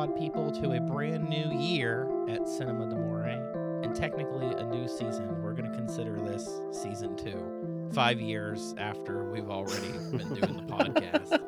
Pod people, to a brand new year at Cinema d'Amore, and technically a new season. We're going to consider this season two, five years after we've already been doing the podcast.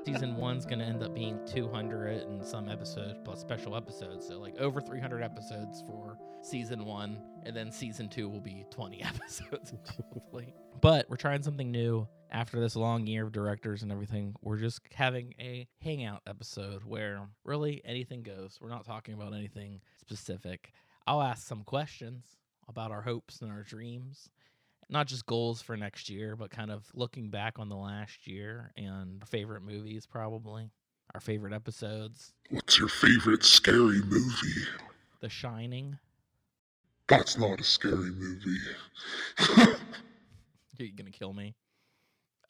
Season one's going to end up being 200 and some episodes plus special episodes, so like over 300 episodes for season one, and then season two will be 20 episodes, hopefully. But we're trying something new after this long year of directors and everything, we're just having a hangout episode where really anything goes. We're not talking about anything specific. I'll ask some questions about our hopes and our dreams, not just goals for next year, but kind of looking back on the last year and favorite movies, probably our favorite episodes. What's your favorite scary movie? The Shining. That's not a scary movie. Are you gonna kill me?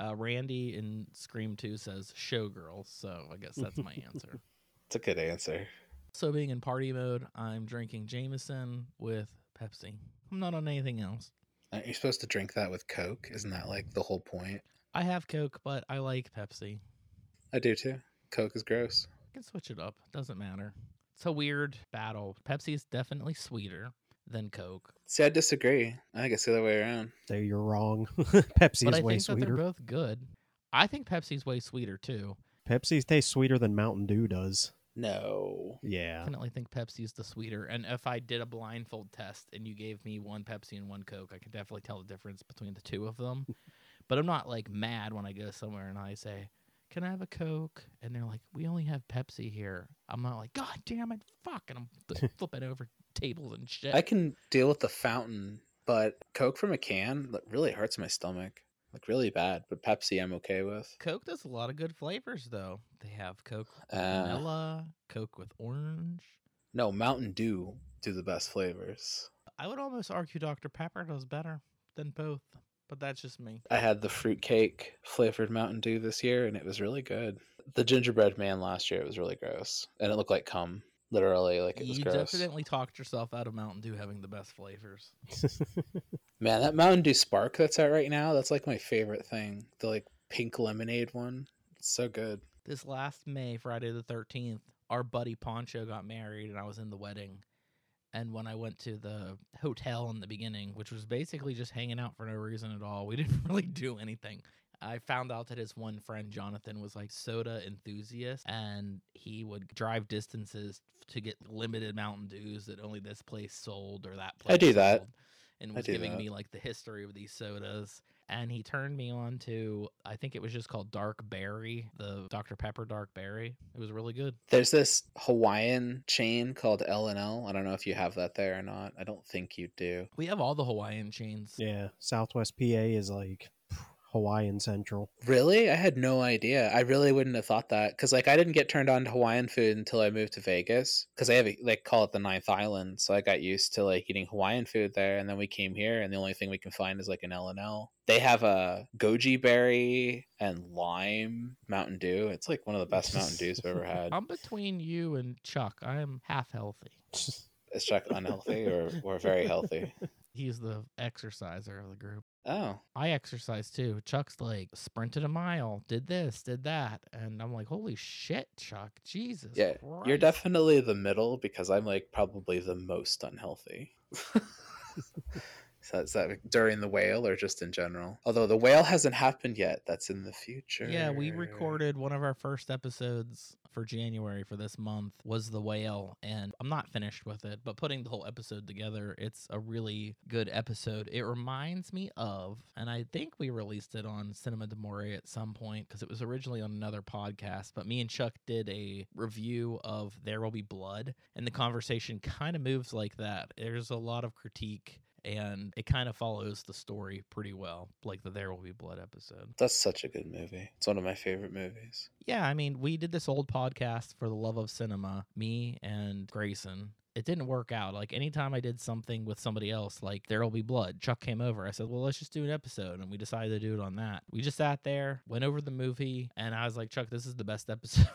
Uh, Randy in Scream 2 says Showgirls, so I guess that's my answer. It's a good answer. So, being in party mode, I'm drinking Jameson with Pepsi. I'm not on anything else. Aren't you supposed to drink that with Coke? Isn't that like the whole point? I have Coke, but I like Pepsi. I do too. Coke is gross. I can switch it up. Doesn't matter. It's a weird battle. Pepsi is definitely sweeter than Coke. See, I disagree. I think it's the other way around. So you're wrong. Pepsi but is I way think that they're both good. I think Pepsi's way sweeter too. Pepsi tastes sweeter than Mountain Dew does. No. Yeah. definitely think Pepsi's the sweeter. And if I did a blindfold test and you gave me one Pepsi and one Coke, I could definitely tell the difference between the two of them. but I'm not like mad when I go somewhere and I say, "Can I have a Coke?" And they're like, "We only have Pepsi here." I'm not like, "God damn it, fuck!" And I'm flipping over tables and shit. I can deal with the fountain, but Coke from a can that really hurts my stomach. Like really bad. But Pepsi I'm okay with. Coke does a lot of good flavors though. They have Coke with Uh, vanilla, Coke with orange. No, Mountain Dew do the best flavors. I would almost argue Dr Pepper does better than both, but that's just me. I had the fruitcake flavored Mountain Dew this year and it was really good. The gingerbread man last year it was really gross. And it looked like cum. Literally, like it was you gross. definitely talked yourself out of Mountain Dew having the best flavors. Man, that Mountain Dew Spark that's out right now, that's like my favorite thing. The like pink lemonade one. It's so good. This last May, Friday the 13th, our buddy Poncho got married and I was in the wedding. And when I went to the hotel in the beginning, which was basically just hanging out for no reason at all, we didn't really do anything. I found out that his one friend Jonathan was like soda enthusiast and he would drive distances to get limited Mountain Dews that only this place sold or that place I do that. sold, and was giving that. me like the history of these sodas and he turned me on to I think it was just called Dark Berry, the Dr Pepper Dark Berry. It was really good. There's this Hawaiian chain called L and L. I don't know if you have that there or not. I don't think you do. We have all the Hawaiian chains. yeah. Southwest PA is like Hawaiian Central. Really? I had no idea. I really wouldn't have thought that because, like, I didn't get turned on to Hawaiian food until I moved to Vegas because I have a- like call it the ninth island, so I got used to like eating Hawaiian food there. And then we came here, and the only thing we can find is like an L and L. They have a goji berry and lime Mountain Dew. It's like one of the best Mountain Dews I've ever had. I'm between you and Chuck. I am half healthy. Is Chuck unhealthy or or very healthy? He's the exerciser of the group. Oh, I exercise too. Chuck's like sprinted a mile, did this, did that, and I'm like, holy shit, Chuck, Jesus. yeah. You're definitely the middle because I'm like probably the most unhealthy. so is that during the whale or just in general? Although the whale hasn't happened yet, that's in the future. Yeah, we recorded one of our first episodes for January for this month was the whale and I'm not finished with it, but putting the whole episode together, it's a really good episode. It reminds me of and I think we released it on Cinema d'Amore at some point because it was originally on another podcast, but me and Chuck did a review of There Will Be Blood and the conversation kind of moves like that. There's a lot of critique and it kind of follows the story pretty well, like the There Will Be Blood episode. That's such a good movie. It's one of my favorite movies. Yeah, I mean, we did this old podcast for the love of cinema, me and Grayson. It didn't work out. Like anytime I did something with somebody else, like There'll Be Blood, Chuck came over. I said, Well, let's just do an episode. And we decided to do it on that. We just sat there, went over the movie, and I was like, Chuck, this is the best episode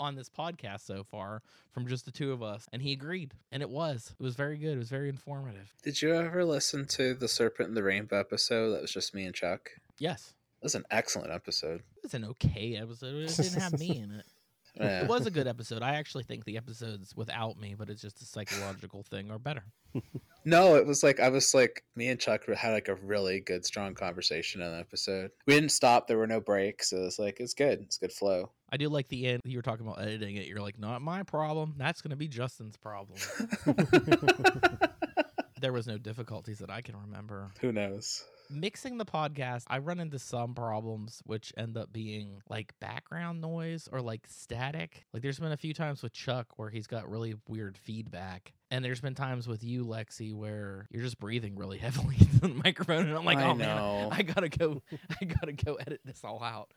on this podcast so far from just the two of us. And he agreed. And it was. It was very good. It was very informative. Did you ever listen to the Serpent and the Rainbow episode? That was just me and Chuck. Yes. It was an excellent episode. It was an okay episode. It didn't have me in it. Yeah. It was a good episode. I actually think the episodes without me, but it's just a psychological thing, are better. No, it was like I was like me and Chuck had like a really good, strong conversation in the episode. We didn't stop. There were no breaks. So it was like it's good. It's good flow. I do like the end. You were talking about editing it. You're like, not my problem. That's going to be Justin's problem. there was no difficulties that I can remember. Who knows? Mixing the podcast, I run into some problems which end up being like background noise or like static. Like there's been a few times with Chuck where he's got really weird feedback. And there's been times with you, Lexi, where you're just breathing really heavily into the microphone, and I'm like, I "Oh man. I gotta go, I gotta go edit this all out."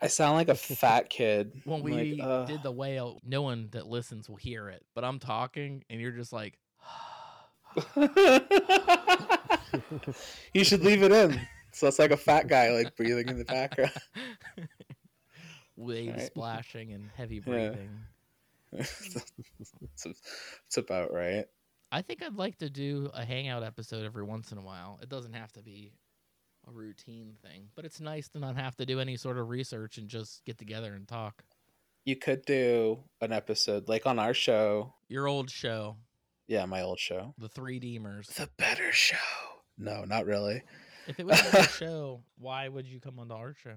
I sound like a fat kid. when I'm we like, "Ugh." did the whale, no one that listens will hear it, but I'm talking and you're just like, you should leave it in. So it's like a fat guy like breathing in the background. waves Alright. splashing and heavy breathing. it's, it's about right. I think I'd like to do a hangout episode every once in a while. It doesn't have to be a routine thing, but it's nice to not have to do any sort of research and just get together and talk. You could do an episode like on our show. Your old show, Yeah, my old show. the Three Demers, The better show. No, not really. If it was your show, why would you come on onto our show?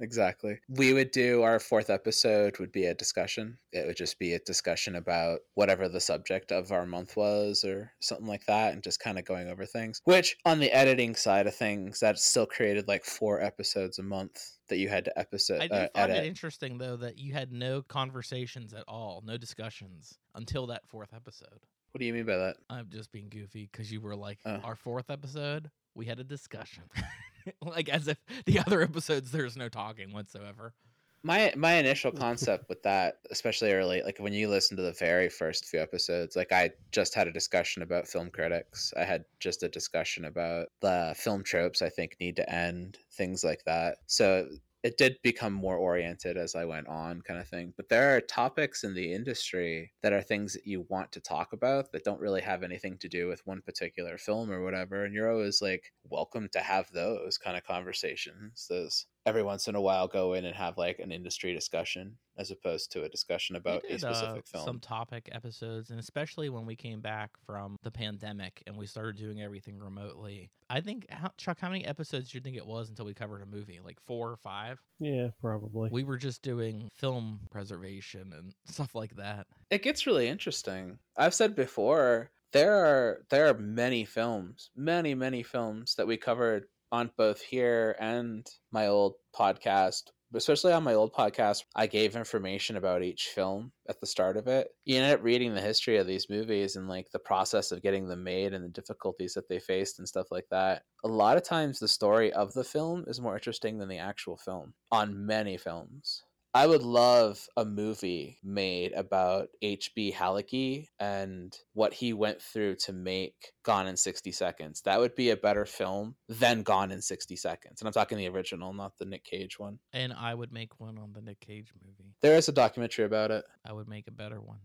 Exactly. We would do our fourth episode would be a discussion. It would just be a discussion about whatever the subject of our month was or something like that and just kind of going over things. Which on the editing side of things, that still created like four episodes a month that you had to episode I do uh, find it interesting though that you had no conversations at all, no discussions until that fourth episode. What do you mean by that? I'm just being goofy because you were like, Oh. our fourth episode, we had a discussion. like as if the other episodes there's no talking whatsoever. My my initial concept with that, especially early, like when you listen to the very first few episodes, like I just had a discussion about film critics. I had just a discussion about the film tropes I think need to end, things like that. So it did become more oriented as I went on, kind of thing. But there are topics in the industry that are things that you want to talk about that don't really have anything to do with one particular film or whatever. And you're always like welcome to have those kind of conversations. Those every once in a while go in and have like an industry discussion as opposed to a discussion about we a specific uh, film. some topic episodes, and especially when we came back from the pandemic and we started doing everything remotely. I think how, Chuck, how many episodes do you think it was until we covered a movie? Like four or five? Yeah, probably. We were just doing film preservation and stuff like that. it gets really interesting. I've said before there are there are many films, many many films that we covered on both here and my old podcast. Especially on my old podcast, I gave information about each film at the start of it. You end up reading the history of these movies and like the process of getting them made and the difficulties that they faced and stuff like that. A lot of times, the story of the film is more interesting than the actual film on many films. I would love a movie made about H.B. Halicki and what he went through to make Gone in 60 Seconds. That would be a better film than Gone in 60 Seconds. And I'm talking the original, not the Nick Cage one. And I would make one on the Nick Cage movie. There is a documentary about it. I would make a better one.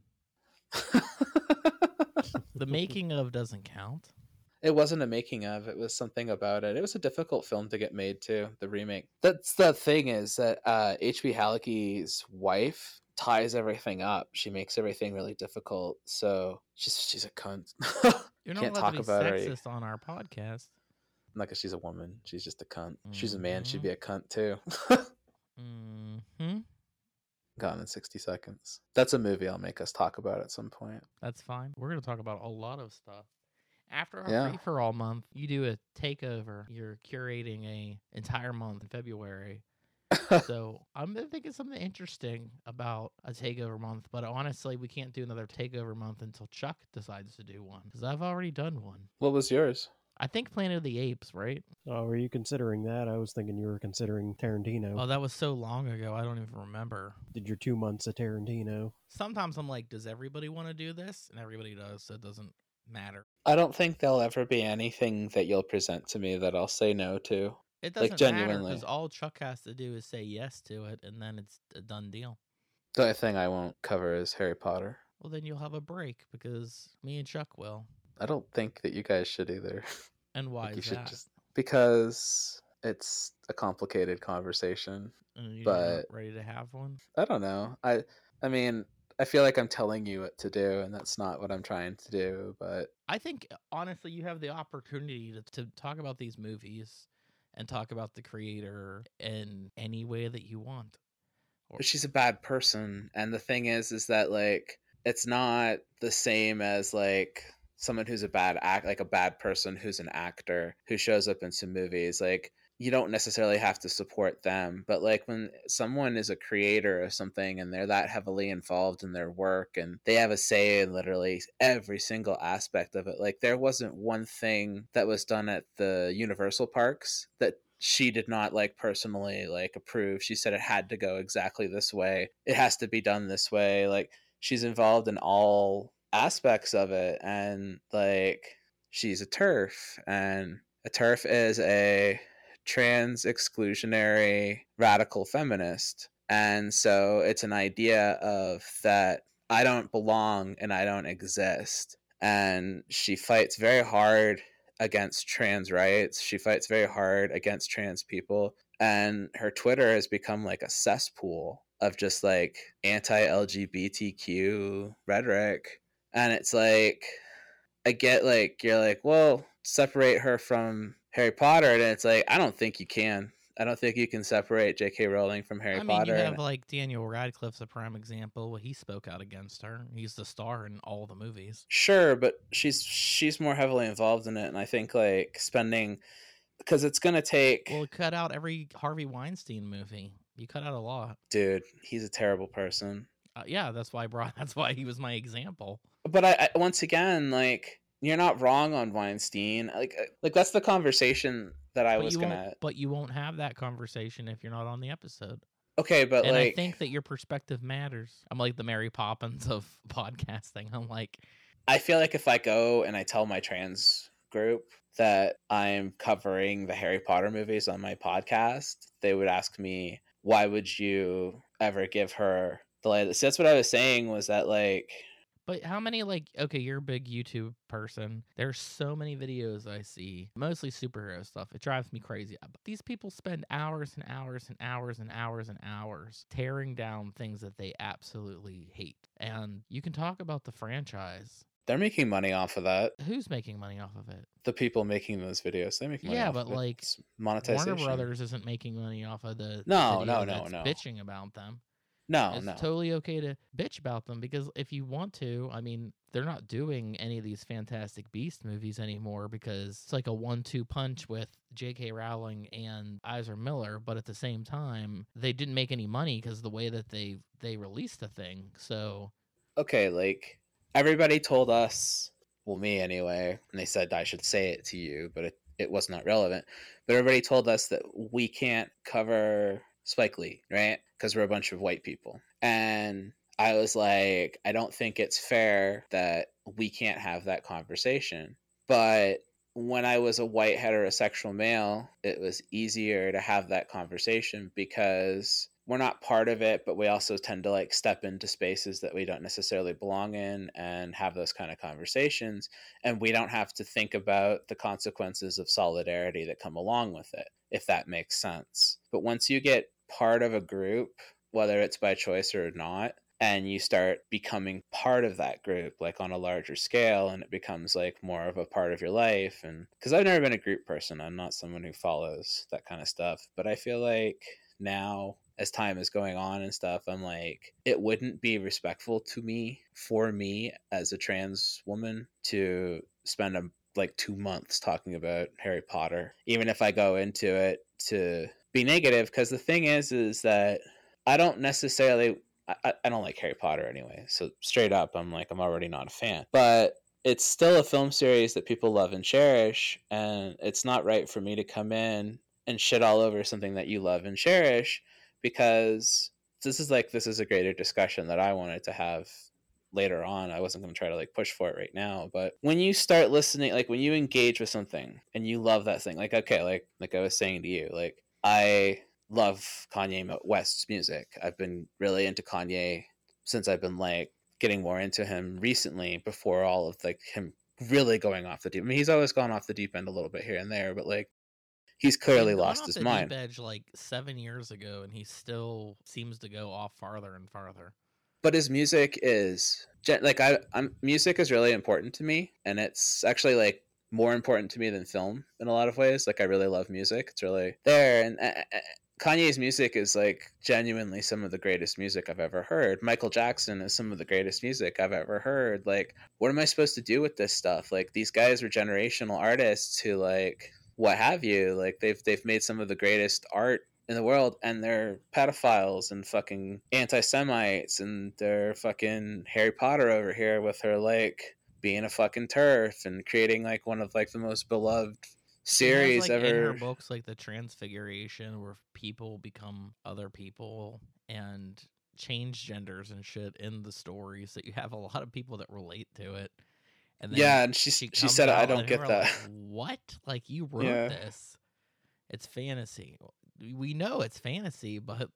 The making of doesn't count. It wasn't a making of, it was something about it. It was a difficult film to get made too, the remake. That's the thing is that uh, H.B. Halicki's wife ties everything up. She makes everything really difficult. So she's she's a cunt. You're not Can't talk to be about her. sexist on our podcast. Not because she's a woman. She's just a cunt. If She's a man. She'd Mhm. be a cunt too. hmm Gone in 60 seconds. That's a movie I'll make us talk about at some point. That's fine. We're going to talk about a lot of stuff. After our Yeah. free for all month, you do a takeover. You're curating a entire month in February. so I'm thinking something interesting about a takeover month, but honestly, we can't do another takeover month until Chuck decides to do one because I've already done one. what was yours? I think Planet of the Apes, right? Oh, were you considering that? I was thinking you were considering Tarantino. Oh, that was so long ago. I don't even remember. Did your two months of Tarantino? Sometimes I'm like, does everybody want to do this? And everybody does, so it doesn't matter. I don't think there'll ever be anything that you'll present to me that I'll say no to. It doesn't matter genuinely. because all Chuck has to do is say yes to it, and then it's a done deal. The only thing I won't cover is Harry Potter. Well, then you'll have a break because me and Chuck will. I don't think that you guys should either. And why you should that? just because it's a complicated conversation. And you're but- not ready to have one. I don't know. I I mean, I feel like I'm telling you what to do, and that's not what I'm trying to do. But I think uh, honestly, you have the opportunity to, to talk about these movies and talk about the creator in any way that you want. Or- but she's a bad person, and the thing is, is that like it's not the same as like someone who's a bad act, like a bad person who's an actor who shows up in some movies, like you don't necessarily have to support them but like when someone is a creator of something and they're that heavily involved in their work and they have a say in literally every single aspect of it like there wasn't one thing that was done at the universal parks that she did not like personally like approve. She said it had to go exactly this way. It has to be done this way. Like she's involved in all aspects of it and like she's a TERF and a TERF is a trans exclusionary radical feminist. And so it's an idea of that I don't belong and I don't exist. And she fights very hard against trans rights. She fights very hard against trans people. And her Twitter has become like a cesspool of just like anti LGBTQ rhetoric. And it's like, I get like, you're like, well, separate her from Harry Potter. And it's like, I don't think you can. I don't think you can separate J.K. Rowling from Harry I mean, Potter. you have like Daniel Radcliffe's a prime example. He spoke out against her. He's the star in all the movies. Sure, but she's she's more heavily involved in it, and I think like spending because it's gonna take. Well, cut out every Harvey Weinstein movie. You cut out a lot. dude, he's a terrible person. Uh, yeah, that's why I brought. That's why he was my example. But I, I once again like you're not wrong on Weinstein. Like uh, like that's the conversation that I but was gonna. But you won't have that conversation if you're not on the episode. Okay, but and like I think that your perspective matters. I'm like the Mary Poppins of podcasting. I'm like, I feel like if I go and I tell my trans group that I'm covering the Harry Potter movies on my podcast, they would ask me, why would you ever give her the light? So that's what I was saying was that like But how many like okay, you're a big YouTube person. There's so many videos I see, mostly superhero stuff. It drives me crazy. Uh, but these people spend hours and hours and hours and hours and hours tearing down things that they absolutely hate. And you can talk about the franchise. they're making money off of that. Who's making money off of it? The people making those videos, they make money. Yeah, off but, of like, monetization. Warner Brothers isn't making money off of the No, no, no, no. bitching about them. No, it's no. totally okay to bitch about them because if you want to, I mean, they're not doing any of these Fantastic Beast movies anymore because it's like a one-two punch with J.K. Rowling and Ezra Miller, but at the same time, they didn't make any money because the way that they they released the thing. So okay, like everybody told us, well, me anyway, and they said I should say it to you, but it, it was not relevant. But everybody told us that we can't cover Spike Lee, right? Because we're a bunch of white people. And I was like, I don't think it's fair that we can't have that conversation. But when I was a white heterosexual male, it was easier to have that conversation because we're not part of it, but we also tend to like step into spaces that we don't necessarily belong in and have those kind of conversations. And we don't have to think about the consequences of solidarity that come along with it, if that makes sense. But once you get part of a group, whether it's by choice or not, and you start becoming part of that group like on a larger scale and it becomes like more of a part of your life and because i've never been a group person i'm not someone who follows that kind of stuff but i feel like now as time is going on and stuff i'm like it wouldn't be respectful to me for me as a trans woman to spend a like two months talking about harry potter even if i go into it to be negative because the thing is is that i don't necessarily I, I don't like Harry Potter anyway. So straight up, I'm like, I'm already not a fan. But it's still a film series that people love and cherish. And it's not right for me to come in and shit all over something that you love and cherish because this is like, this is a greater discussion that I wanted to have later on. I wasn't going to try to like push for it right now. But when you start listening, like when you engage with something and you love that thing, like, okay, like, like I was saying to you, like, I love Kanye West's music. I've been really into Kanye since I've been like getting more into him recently before all of like him really going off the deep. I mean, he's always gone off the deep end a little bit here and there, but like he's clearly He'd lost his the mind. Deep edge like seven years ago, and he still seems to go off farther and farther. but his music is like I I'm music is really important to me and it's actually like more important to me than film in a lot of ways. Like I really love music. It's really there and uh, uh, Kanye's music is like genuinely some of the greatest music I've ever heard. Michael Jackson is some of the greatest music I've ever heard. Like what am I supposed to do with this stuff? Like these guys were generational artists who like what have you. Like they've they've made some of the greatest art in the world and they're pedophiles and fucking anti-semites and they're fucking Harry Potter over here with her like being a fucking TERF and creating like one of like the most beloved She has, series like, ever. in her books like the transfiguration where people become other people and change genders and shit in the stories that you have a lot of people that relate to it and then yeah, and she she, comes said I don't get that. like, what like you wrote Yeah. this it's fantasy we know it's fantasy but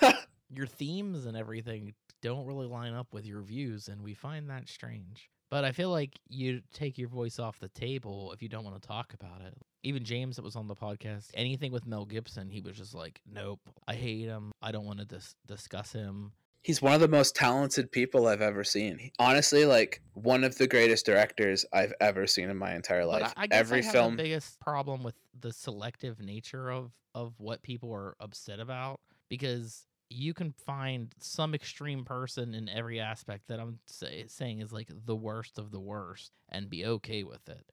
your themes and everything don't really line up with your views and we find that strange but i feel like you take your voice off the table if you don't want to talk about it even james that was on the podcast anything with mel gibson he was just like nope i hate him i don't want to dis- discuss him He's one of the most talented people I've ever seen. Honestly, like one of the greatest directors I've ever seen in my entire life. I, I guess Every I film the biggest problem with the selective nature of of what people are upset about because you can find some extreme person in every aspect that I'm say, saying is like the worst of the worst and be okay with it.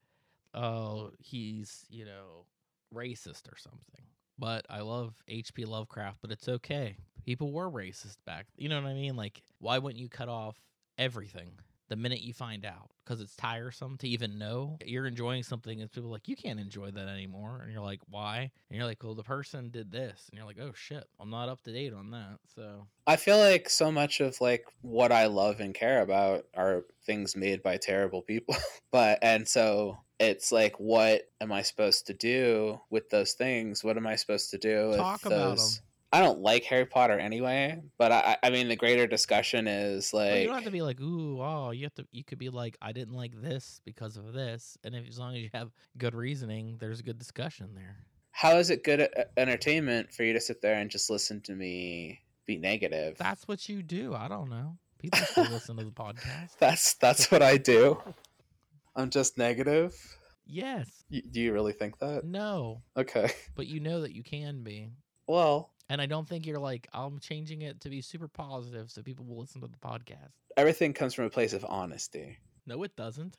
Oh, he's you know racist or something. But I love H.P. Lovecraft, but it's okay. People were racist back. You know what I mean? Like, why wouldn't you cut off everything the minute you find out because it's tiresome to even know you're enjoying something and people are like you can't enjoy that anymore and you're like why and you're like well the person did this and you're like oh shit i'm not up to date on that so I feel like so much of like what I love and care about are things made by terrible people. but and so it's like what am I supposed to do with those things? What am I supposed to do Talk with about those? 'em. I don't like Harry Potter anyway, but I I mean the greater discussion is Well, like you don't have to be like ooh oh you have to you could be like i didn't like this because of this and if as long as you have good reasoning there's a good discussion there how is it good entertainment for you to sit there and just listen to me be negative? that's what you do i don't know people still listen to the podcast that's that's what I do. I'm just negative. yes Y- do you really think that? no Okay. but you know that you can be Well, And I don't think you're like, I'm changing it to be super positive so people will listen to the podcast. everything comes from a place of honesty. No, it doesn't.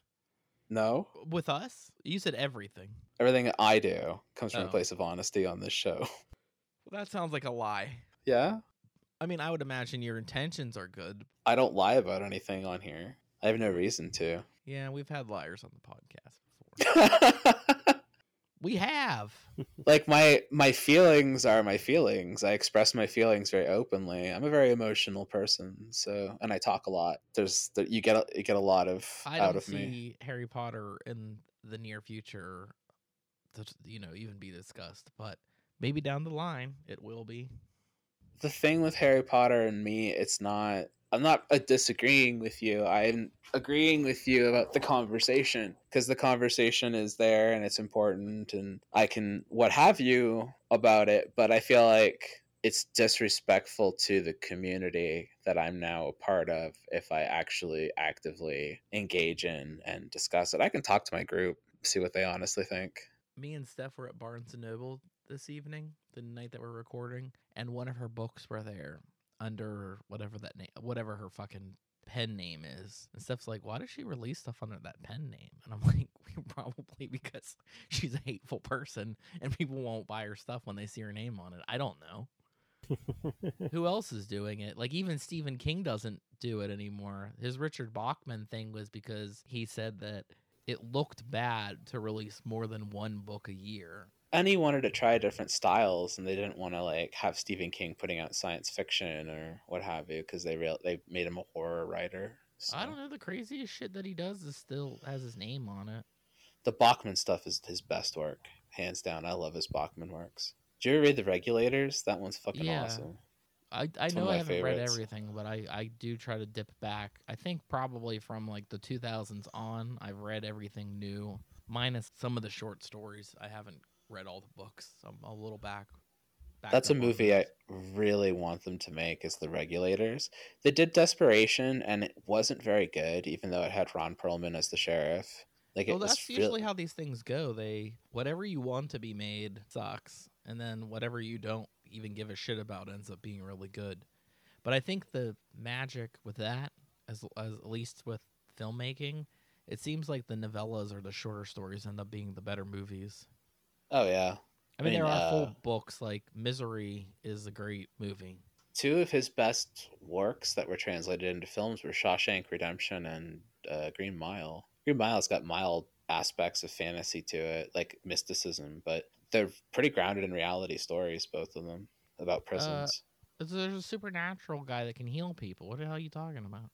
No, With us, you said everything. everything I do comes from Oh. a place of honesty on this show. Well, that sounds like a lie. Yeah, I mean, I would imagine your intentions are good. I don't lie about anything on here. I have no reason to. Yeah, we've had liars on the podcast before. we have. like my my feelings are my feelings. I express my feelings very openly. I'm a very emotional person, so and I talk a lot. There's there, you get a, you get a lot of I out don't of see me. Harry Potter in the near future to, you know, even be discussed, but maybe down the line it will be. the thing with Harry Potter and me, it's not. I'm not uh, disagreeing with you. I'm agreeing with you about the conversation because the conversation is there and it's important, and I can what have you about it. But I feel like it's disrespectful to the community that I'm now a part of if I actually actively engage in and discuss it. I can talk to my group, see what they honestly think. me and Steph were at Barnes and Noble this evening, the night that we're recording, and one of her books were there under whatever that name, whatever her fucking pen name is. And Steph's like, "Why does she release stuff under that pen name?" And I'm like, "Probably because she's a hateful person, and people won't buy her stuff when they see her name on it." I don't know. Who else is doing it? Like even Stephen King doesn't do it anymore. His Richard Bachman thing was because he said that it looked bad to release more than one book a year. And he wanted to try different styles and they didn't want to like have stephen king putting out science fiction or what have you because they real they made him a horror writer so. I don't know. The craziest shit that he does is still has his name on it. the bachman stuff is his best work hands down i love his bachman works did you ever read the regulators that one's fucking Yeah. awesome I, I It's know I haven't read everything, but I, I do try to dip back. I think probably from like the 2000s on, I've read everything new, minus some of the short stories. I haven't read all the books. I'm a little back. backed That's a movie I really want them to make is The Regulators. They did Desperation and it wasn't very good, even though it had Ron Perlman as the sheriff. Like Well, that's really- usually how these things go. They whatever you want to be made sucks, and then whatever you don't even give a shit about ends up being really good. But I think the magic with that, as as at least with filmmaking, it seems like the novellas or the shorter stories end up being the better movies. Oh yeah. I mean, I there are uh, full books like Misery is a great movie. Two of his best works that were translated into films were Shawshank Redemption and uh, Green Mile. Green Mile's got mild aspects of fantasy to it, like mysticism, but they're pretty grounded in reality stories, both of them, about prisons. There's a supernatural guy that can heal people. What the hell are you talking about?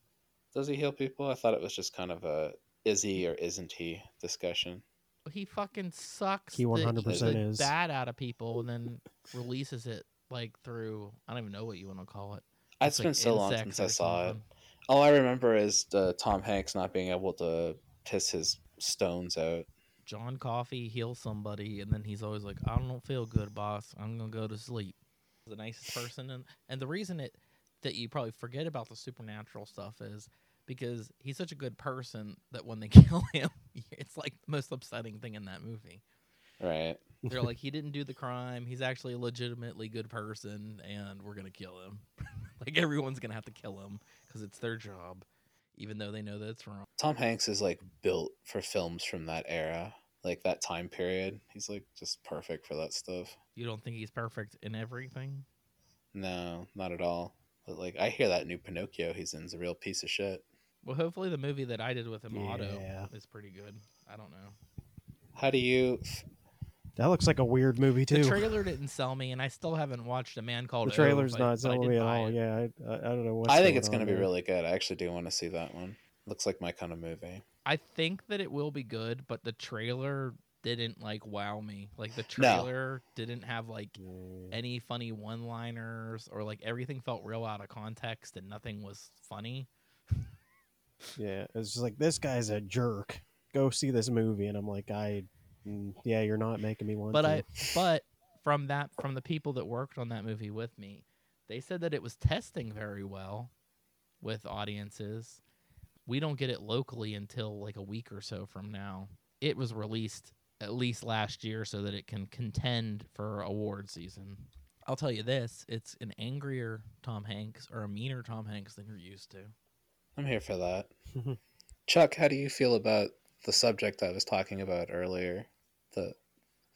Does he heal people? I thought it was just kind of a is he or isn't he discussion. He fucking sucks He 100% is. bad out of people and then releases it like through I don't even know what you want to call it. It's like been so long since I or saw it. All I remember is uh, Tom Hanks not being able to piss his stones out. John Coffey heals somebody and then he's always like, I don't feel good, boss. I'm gonna go to sleep. The nicest person and and the reason it that you probably forget about the supernatural stuff is because he's such a good person that when they kill him, it's like the most upsetting thing in that movie. Right. They're like, he didn't do the crime. He's actually a legitimately good person, and we're gonna kill him. like everyone's gonna have to kill him because it's their job, even though they know that it's wrong. Tom Hanks is like built for films from that era, like that time period. He's like just perfect for that stuff. You don't think he's perfect in everything? No, not at all. But like I hear that new Pinocchio he's in is a real piece of shit. Well, hopefully the movie that I did with him, Otto, Yeah. is pretty good. I don't know. How do you? That looks like a weird movie too. The trailer didn't sell me, and I still haven't watched A Man Called The O, trailer's but- not I selling me at all. it. Yeah, I, I, I don't know what's I think it's going to be really good. I actually do want to see that one. Looks like my kind of movie. I think that it will be good, but the trailer didn't like wow me. Like the No. trailer didn't have like Yeah. any funny one liners or like everything felt real out of context and nothing was funny. Yeah, it's just like this guy's a jerk. Go see this movie, and I'm like, I, mm, yeah, you're not making me want But to. I but from that from the people that worked on that movie with me, they said that it was testing very well with audiences. We don't get it locally until like a week or so from now. It was released at least last year so that it can contend for award season. I'll tell you this, it's an angrier Tom Hanks or a meaner Tom Hanks than you're used to. I'm here for that. Mm-hmm. Chuck, how do you feel about the subject I was talking about earlier? The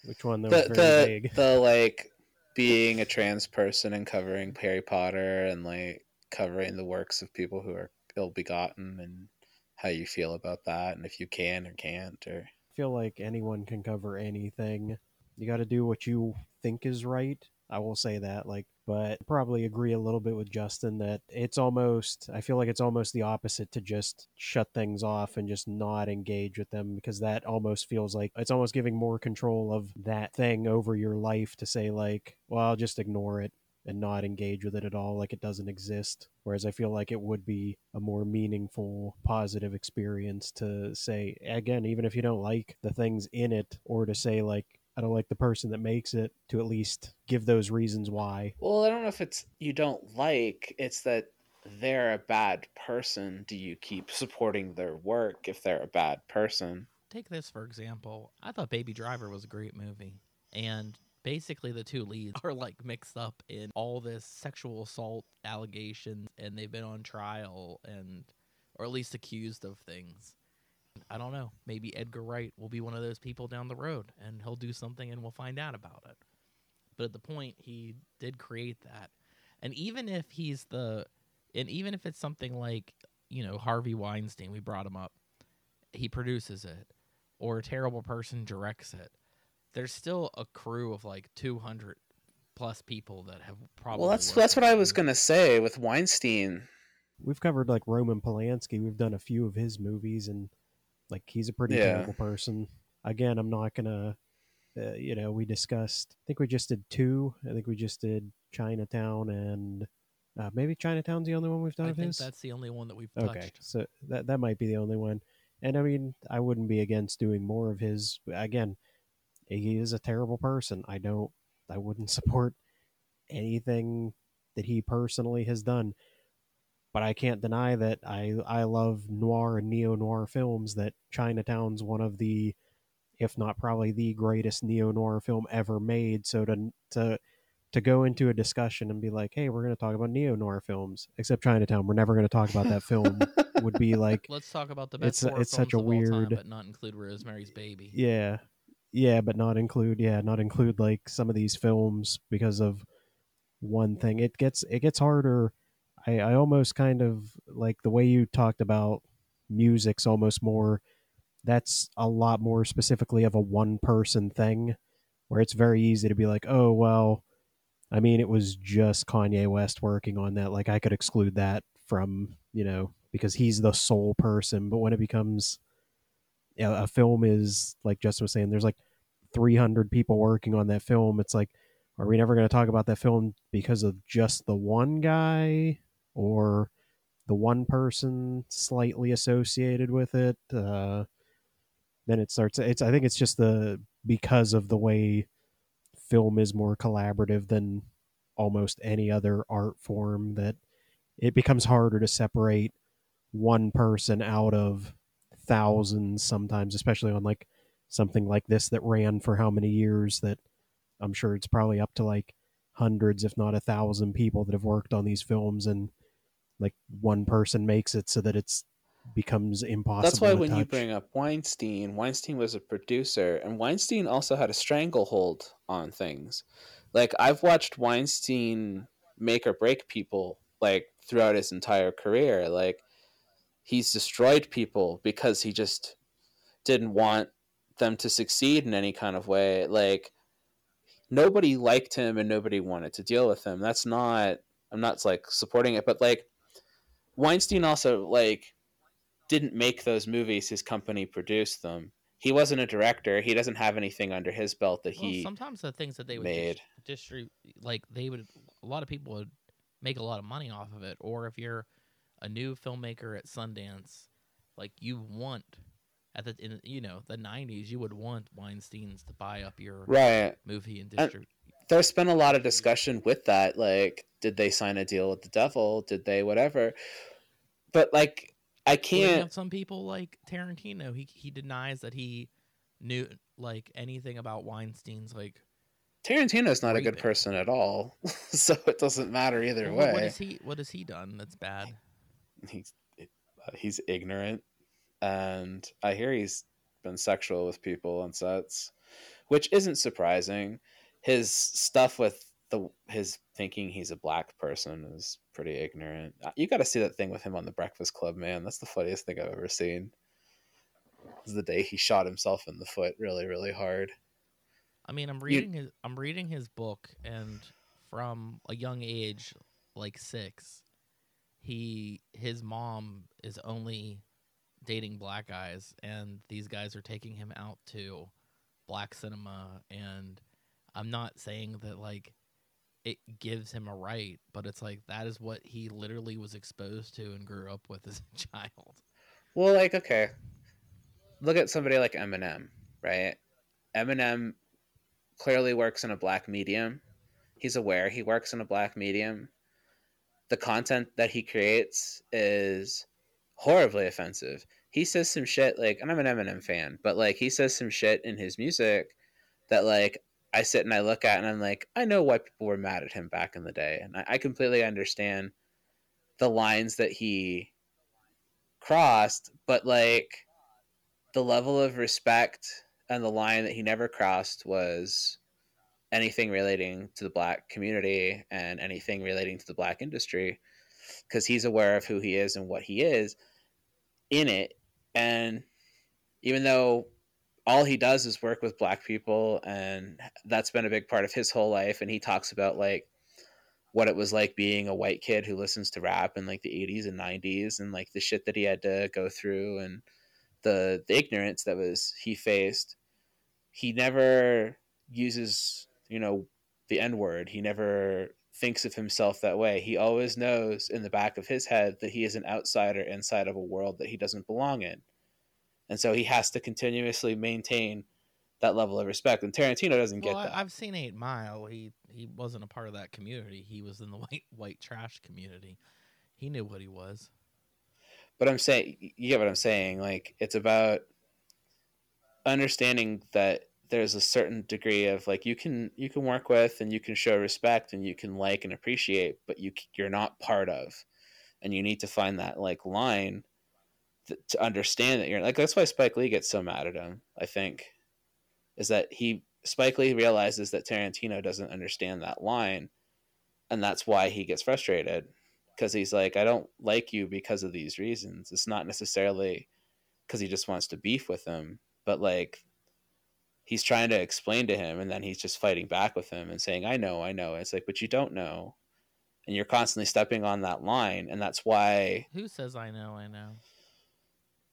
Which one? That the was very the, the like being a trans person and covering Harry Potter and like covering the works of people who are ill begotten and how you feel about that and if you can or can't or I feel like anyone can cover anything. You got to do what you think is right. I will say that, like, but probably agree a little bit with Justin that it's almost. I feel like it's almost the opposite to just shut things off and just not engage with them because that almost feels like it's almost giving more control of that thing over your life to say like, well, I'll just ignore it and not engage with it at all like it doesn't exist whereas i feel like it would be a more meaningful positive experience to say again even if you don't like the things in it or to say like i don't like the person that makes it to at least give those reasons why Well, I don't know if it's you don't like, it's that they're a bad person. Do you keep supporting their work if they're a bad person? take this for example. I thought Baby Driver was a great movie, and basically the two leads are like mixed up in all this sexual assault allegations, and they've been on trial and, or at least accused of things. I don't know. Maybe Edgar Wright will be one of those people down the road, and he'll do something, and we'll find out about it. But at the point, he did create that, and even if he's the, and even if it's something like you know Harvey Weinstein, we brought him up, he produces it or a terrible person directs it, there's still a crew of like 200 plus people that have probably. Well, that's that's what I was gonna say with Weinstein. we've covered like roman polanski we've done a few of his movies and like he's a pretty Yeah. terrible person again i'm not gonna uh, you know we discussed i think we just did two i think we just did chinatown and uh, maybe chinatown's the only one we've done I of think his that's the only one that we've Okay, touched. so that that might be the only one. And I mean, I wouldn't be against doing more of his. Again, he is a terrible person. I don't. I wouldn't support anything that he personally has done. But I can't deny that I I love noir and neo noir films. That Chinatown's one of the, if not probably the greatest neo noir film ever made. So to to to go into a discussion and be like, hey, we're going to talk about neo noir films, except Chinatown, we're never going to talk about that film. would be like, Let's talk about the best. It's- it's such a all time, weird- but not include Rosemary's Baby. yeah, yeah, but not include, yeah, not include like some of these films because of one thing. It gets it gets harder. I I almost kind of like the way you talked about music's almost more. That's a lot more specifically of a one person thing, where it's very easy to be like, oh well. I mean, it was just Kanye West working on that. Like, I could exclude that from, you know, because he's the sole person. But when it becomes you know, a film is, like Justin was saying, there's like 300 people working on that film. It's like, are we never going to talk about that film because of just the one guy or the one person slightly associated with it? Uh, then it starts. It's. I think it's just the because of the way film is more collaborative than almost any other art form that it becomes harder to separate one person out of thousands sometimes especially on like something like this that ran for how many years that i'm sure it's probably up to like hundreds if not a thousand people that have worked on these films and like one person makes it so that it's becomes impossible That's why when you bring up Weinstein, Weinstein was a producer, and Weinstein also had a stranglehold on things. Like I've watched Weinstein make or break people like throughout his entire career. Like he's destroyed people because he just didn't want them to succeed in any kind of way. Like nobody liked him and nobody wanted to deal with him. That's not I'm not like supporting it, but like Weinstein also like didn't make those movies his company produced them he wasn't a director he doesn't have anything under his belt that Well, he sometimes the things that they would made. distribute, like they would, a lot of people would make a lot of money off of it. Or if you're a new filmmaker at Sundance, like you want at the in you know the '90s, you would want Weinstein's to buy up your right movie and And- distribute. There's been a lot of discussion with that like did they sign a deal with the devil did they whatever but like i Well, then you can't have some people like Tarantino. He he denies that he knew like anything about Weinstein's like. tarantino's not a good person at all so it doesn't matter either Well, way what is he? What has he done that's bad? he's uh, he's ignorant and i hear he's been sexual with people on sets which isn't surprising his stuff with the his thinking he's a black person is pretty ignorant. Uh, you got to see that thing with him on the breakfast club man. That's the funniest thing i've ever seen. It was the day he shot himself in the foot really really hard. I mean, I'm reading his I'm reading his book, and from a young age, like six, he his mom is only dating black guys, and these guys are taking him out to black cinema. And I'm not saying that like it gives him a right, but it's like that is what he literally was exposed to and grew up with as a child. Well, like okay, look at somebody like Eminem, right? Eminem clearly works in a black medium. He's aware he works in a black medium. The content that he creates is horribly offensive. He says some shit like, and I'm an Eminem fan, but like he says some shit in his music that like I sit and I look at and I'm like, I know why people were mad at him back in the day, and I, I completely understand the lines that he crossed, but like the level of respect and the line that he never crossed was anything relating to the black community and anything relating to the black industry because he's aware of who he is and what he is in it. And even though all he does is work with black people and that's been a big part of his whole life and he talks about like what it was like being a white kid who listens to rap in like the 80s and 90s and like the shit that he had to go through and the the ignorance that was he faced. He never uses you know the n word. He never thinks of himself that way. He always knows in the back of his head that he is an outsider inside of a world that he doesn't belong in and so he has to continuously maintain that level of respect, and Tarantino doesn't get Well, that. I, I've seen Eight Mile. He he wasn't a part of that community. He was in the white white trash community. He knew what he was. but I'm saying you get what I'm saying. Like it's about understanding that there's a certain degree of like you can you can work with and you can show respect and you can like and appreciate, but you you're not part of, and you need to find that like line to understand that you're like that's why Spike Lee gets so mad at him. I think is that he Spike Lee realizes that Tarantino doesn't understand that line, and that's why he gets frustrated because he's like, I don't like you because of these reasons. It's not necessarily because he just wants to beef with him, but like he's trying to explain to him, and then he's just fighting back with him and saying, I know, I know. It's like, but you don't know. And you're constantly stepping on that line. And that's why Who says I know? I know.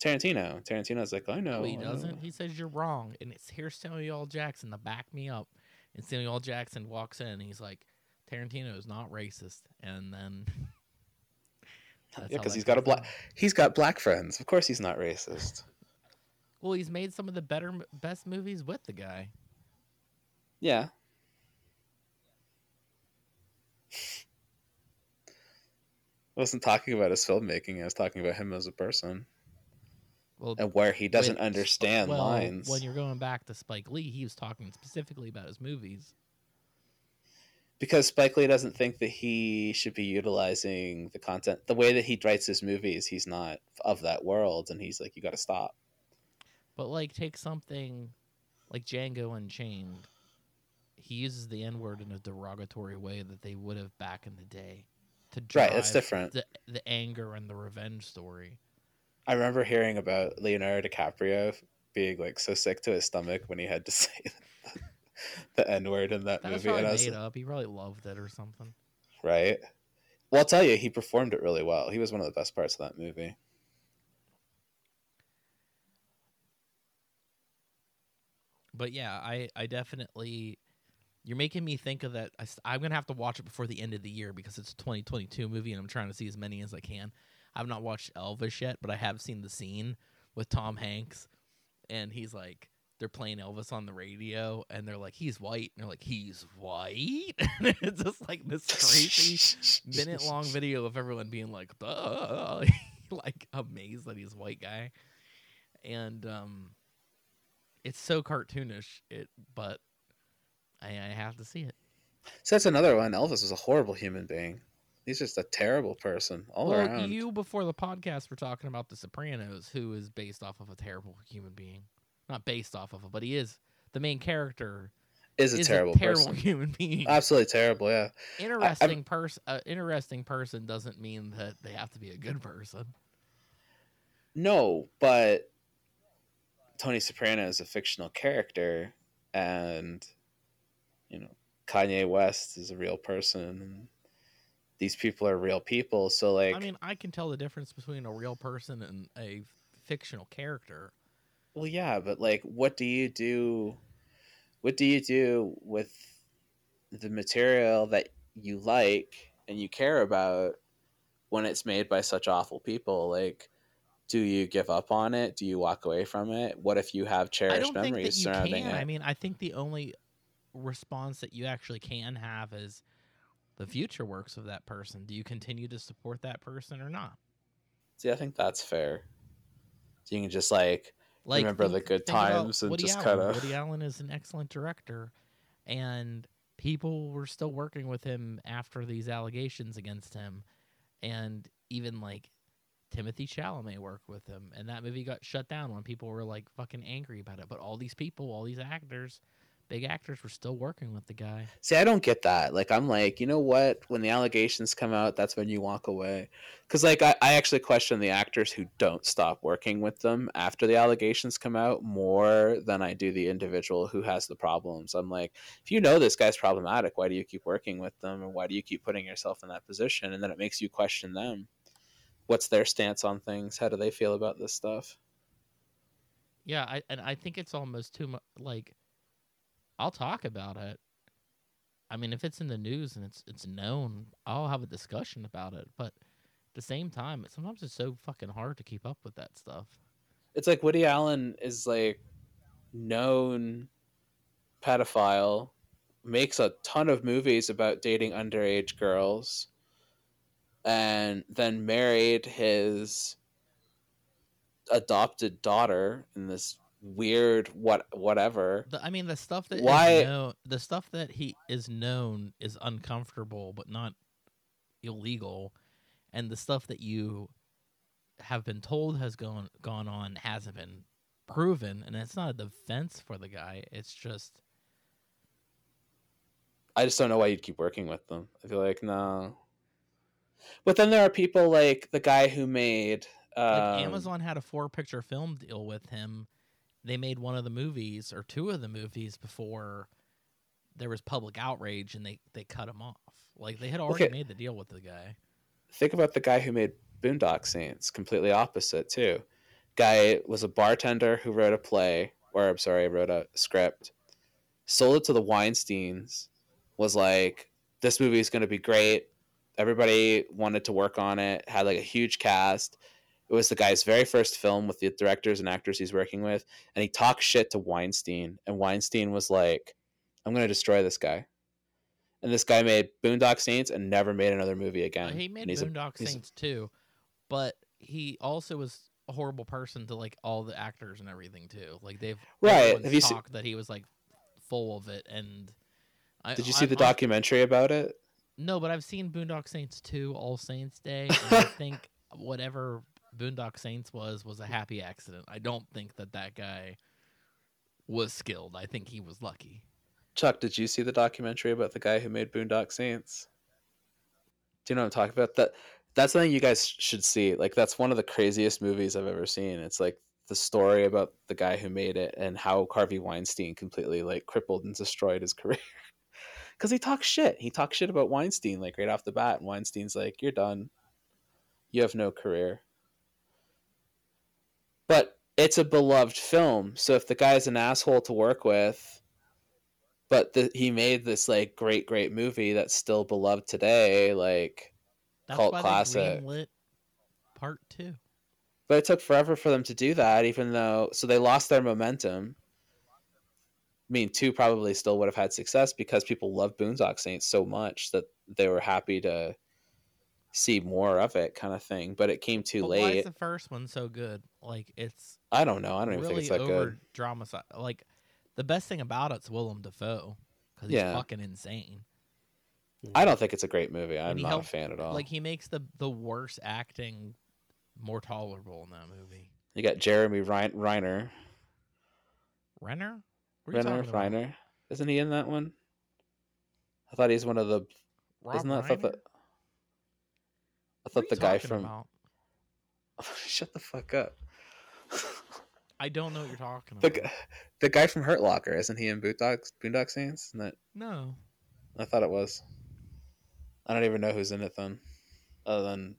Tarantino, Tarantino's like, I know. No, he doesn't. He says you're wrong, and it's here's Samuel L. Jackson to back me up. And Samuel L. Jackson walks in, and he's like, "Tarantino is not racist." And then, Yeah, how 'cause that he's got a black- He's got black friends. Of course he's not racist. Well, he's made some of the better, best movies with the guy. Yeah. I wasn't talking about his filmmaking. I was talking about him as a person Well, and where he doesn't with understand well, lines. When you're going back to Spike Lee, he was talking specifically about his movies. because Spike Lee doesn't think that he should be utilizing the content the way that he writes his movies. He's not of that world, and he's like, you got to stop. But like, take something like Django Unchained. He uses the N word in a derogatory way that they would have back in the day. To drive Right, that's drive different. The the anger and the revenge story. I remember hearing about Leonardo DiCaprio being like so sick to his stomach when he had to say the N word in that That movie, and I was made up. He probably loved it or something. right. Well, I'll tell you, he performed it really well. He was one of the best parts of that movie. But yeah, I I definitely. You're making me think of that. I, am gonna have to watch it before the end of the year because it's a 2022 movie, and I'm trying to see as many as I can. I've not watched Elvis yet, but I have seen the scene with Tom Hanks, and he's like, they're playing Elvis on the radio, and they're like, he's white, and they're like, he's white, and it's just like this crazy minute long video of everyone being like, like amazed that he's white guy, and um, it's so cartoonish. It, but I, I have to see it. So that's another one. Elvis was a horrible human being. He's just a terrible person all well, around. you before the podcast were talking about The Sopranos, who is based off of a terrible human being. Not based off of it, but he is the main character. is a is terrible, a terrible person. human being. Absolutely terrible. Yeah. interesting person. Uh, interesting person doesn't mean that they have to be a good person. No, but Tony Soprano is a fictional character, and you know Kanye West is a real person, and these people are real people. So like, I mean, I can tell the difference between a real person and a fictional character. well, yeah, but like, what do you do? What do you do with the material that you like and you care about when it's made by such awful people? Like, do you give up on it? Do you walk away from it? What if you have I cherished don't think that memories you surrounding can. it? I mean, I think the only response that you actually can have is the future works of that person. Do you continue to support that person or not? See, I think that's fair. So you can just like Like Remember the good times and Woody just Allen. kinda- Woody Allen is an excellent director, and people were still working with him after these allegations against him, and even like Timothée Chalamet worked with him, and that movie got shut down when people were like fucking angry about it. But all these people, all these actors, big actors, were still working with the guy. see, I don't get that. Like, I'm like, you know what? When the allegations come out, that's when you walk away. Because like, I, I actually question the actors who don't stop working with them after the allegations come out more than I do the individual who has the problems. I'm like, if you know this guy's problematic, why do you keep working with them, or why do you keep putting yourself in that position? And then it makes you question them. What's their stance on things? How do they feel about this stuff? Yeah, I and I think it's almost too much. Like, I'll talk about it. I mean, if it's in the news and it's it's known, I'll have a discussion about it. But at the same time, sometimes it's so fucking hard to keep up with that stuff. it's like Woody Allen is like known pedophile, makes a ton of movies about dating underage girls, and then married his adopted daughter in this weird what whatever. The, I mean, the stuff that is Why- known, the stuff that he is known is uncomfortable, but not illegal, and the stuff that you have been told has gone gone on hasn't been proven, and it's not a defense for the guy. It's just I just don't know why you'd keep working with them. I feel like no. But then there are people like the guy who made like um, Amazon had a four picture film deal with him. They made one of the movies or two of the movies before there was public outrage, and they they cut him off. Like they had already Okay. made the deal with the guy. think about the guy who made Boondock Saints. Completely opposite too. Guy was a bartender who wrote a play, or I'm sorry, wrote a script. Sold it to the Weinstein's. Was like, this movie is going to be great. Everybody wanted to work on it. Had like a huge cast. It was the guy's very first film with the directors and actors he's working with, and he talked shit to Weinstein, and Weinstein was like, "I'm going to destroy this guy." And this guy made Boondock Saints and never made another movie again. he made a- Boondock a- Saints too, but he also was a horrible person to like all the actors and everything too. Like they've Right. Have you talked that he was like full of it and. I, Did you see I- the I- documentary about it? No, but I've seen Boondock Saints 2, All Saints Day, and I think whatever Boondock Saints was was a happy accident. I don't think that that guy was skilled. I think he was lucky. Chuck, did you see the documentary about the guy who made Boondock Saints? Do you know what I'm talking about? That that's something you guys should see. Like that's one of the craziest movies I've ever seen. It's like the story about the guy who made it and how Harvey Weinstein completely like crippled and destroyed his career. Cuz he talks shit. He talks shit about Weinstein like right off the bat and Weinstein's like, "You're done. You have no career." But it's a beloved film. So if the guy's an asshole to work with, but the, he made this like great great movie that's still beloved today like That's Cult classic. part 2. but it took forever for them to do that even though so they lost their momentum i mean two probably still would have had success because people love boondock saints so much that they were happy to see more of it kind of thing but it came too But why is late the first one so good? Like it's i don't know i don't even really think it's that over good dramatized. Like the best thing about it's Willem Dafoe he's Yeah. fucking insane. i don't think it's a great movie i'm not helped- a fan at all Like he makes the the worst acting more tolerable in that movie. you got jeremy Rein- reiner Renner? You reiner isn't he in that one i thought he's one of the Rob Isn't that the I thought the guy from about? Shut the fuck up. I don't know what you're talking about. gu- the guy from Hurt Locker, isn't he in Boondock Boondock Saints? Isn't that No. I thought it was. I don't even know who's in it then, other than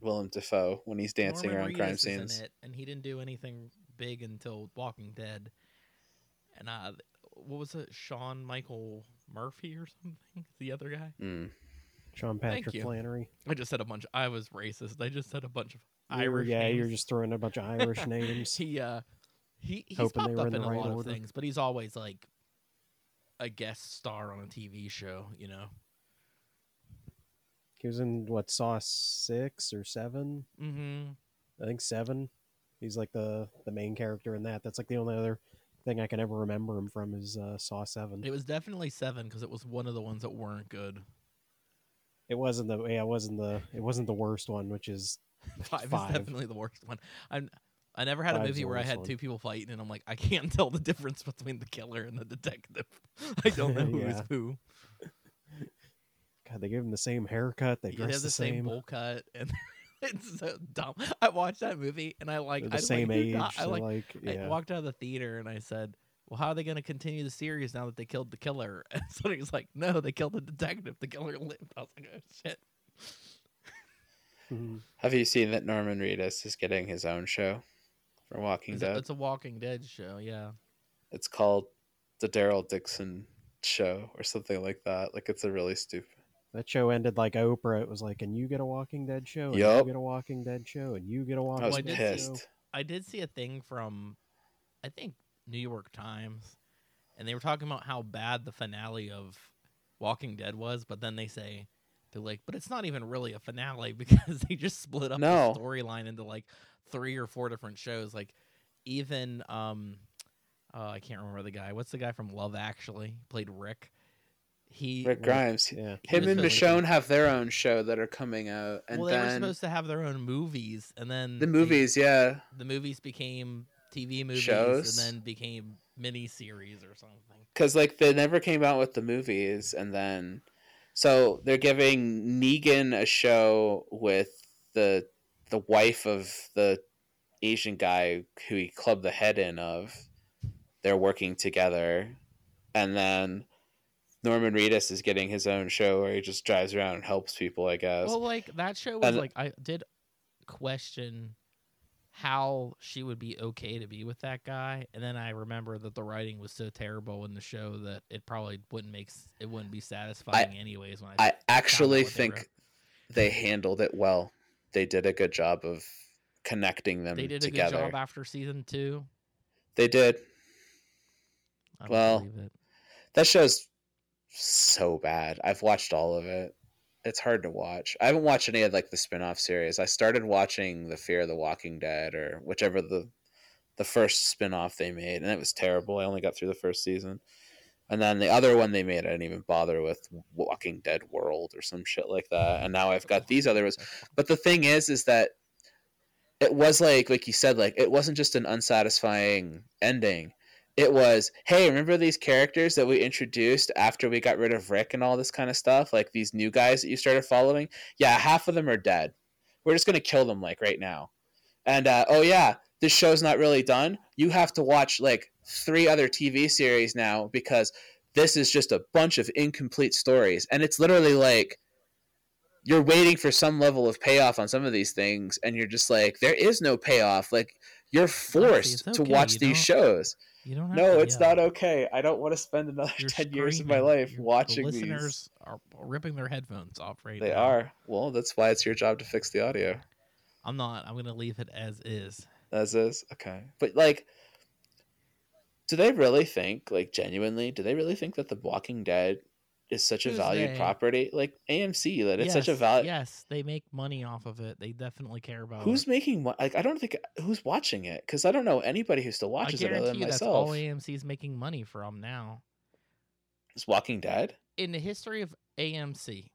Willem Dafoe when he's dancing Norman around crime Reedus is in scenes. it, and he didn't do anything big until Walking Dead. And uh, what was it? Sean Michael Murphy or something? The other guy. Mm. Sean Thank Patrick you. Flanery. I just said a bunch. I was racist. I just said a bunch of You were- Irish. yeah, names. you're just throwing a bunch of Irish names. he uh he he's Hoping they popped were up in in, the a right lot order. of things, but he's always like a guest star on a TV show. You know. He was in what Saw six or seven? Mm-hmm. I think seven. He's like the the main character in that. That's like the only other thing I can ever remember him from is uh, Saw seven. It was definitely seven because it was one of the ones that weren't good. It wasn't the yeah, it wasn't the it wasn't the worst one, which is Five, Five. is definitely the worst one. I'm. I never had a Five's movie where I had one. two people fighting, and I'm like, I can't tell the difference between the killer and the detective. I don't know who is Yeah. who. God. They gave him the same haircut. They They dress have the, the same same. bowl cut, and it's so dumb. I watched that movie, and I like They're the I same like, age. I like like I walked out of the theater and I said, "Well, how are they going to continue the series now that they killed the killer?" And somebody's like, "No, they killed the detective. The killer lived." I was like, "Oh shit!" Mhm. Have you seen that Norman Reedus is getting his own show for Walking It's a, Dead? it's a Walking Dead show, yeah. It's called the Daryl Dixon Show or something like that. Like it's a really stupid. That show ended like Oprah. It was like, and you get a Walking Dead show, and Yup. you get a Walking Dead show, and you get a Walking I was I Dead did show. pissed. I did see a thing from, I think New York Times, and they were talking about how bad the finale of Walking Dead was, but then they say they're like, but it's not even really a finale because they just split up No. the storyline into like three or four different shows. Like even um, uh, I can't remember the guy. What's the guy from Love Actually? Played Rick. He Rick was- Grimes. Yeah. Him and supposed to- Michonne have their own show that are coming out, and well, they were then supposed to have their own movies, and then the they- movies, yeah, the movies became TV movies, Shows? and then became mini series or something. because like they never came out with the movies, and then so they're giving Negan a show with the the wife of the Asian guy who he clubbed the head in of. They're working together, and then Norman Reedus is getting his own show where he just drives around and helps people. I guess. Well, like that show was And- like I did question how she would be okay to be with that guy, and then I remember that the writing was so terrible in the show that it probably wouldn't make it wouldn't be satisfying anyways. When I, I actually what they think they handled it well. They did a good job of connecting them they did a together. good job after season two. they did. I Well, believe it. That show's so bad. I've watched all of it. It's hard to watch. I haven't watched any of like the spin-off series. I started watching The Fear of the Walking Dead or whichever the the first spin-off they made and it was terrible. I only got through the first season. And then the other one they made I didn't even bother with Walking Dead World or some shit like that. And now I've got these other ones. But the thing is is that it was like like you said like it wasn't just an unsatisfying ending it was hey remember these characters that we introduced after we got rid of rick and all this kind of stuff? Like these new guys that you started following? Yeah half of them are dead. We're just going to kill them like right now. And uh, oh yeah this show's not really done. You have to watch like three other tv series now because this is just a bunch of incomplete stories. And it's literally like you're waiting for some level of payoff on some of these things and you're just like there is no payoff. Like you're forced it's to watch you these shows You don't have no to it's yell. not okay i don't want to spend another You're 10 years of my life watching the these listeners are ripping their headphones off right they now. are well that's why it's your job to fix the audio I'm not. I'm gonna leave it as is. as is okay but like do they really think like genuinely do they really think that the walking dead is such a valued property like amc that it's such a value Yes, they make money off of it. They definitely care about who's it. making like i don't think who's watching it because i don't know anybody who still watches it other than you that's myself all AMC's making money from now. is walking dead In the history of AMC,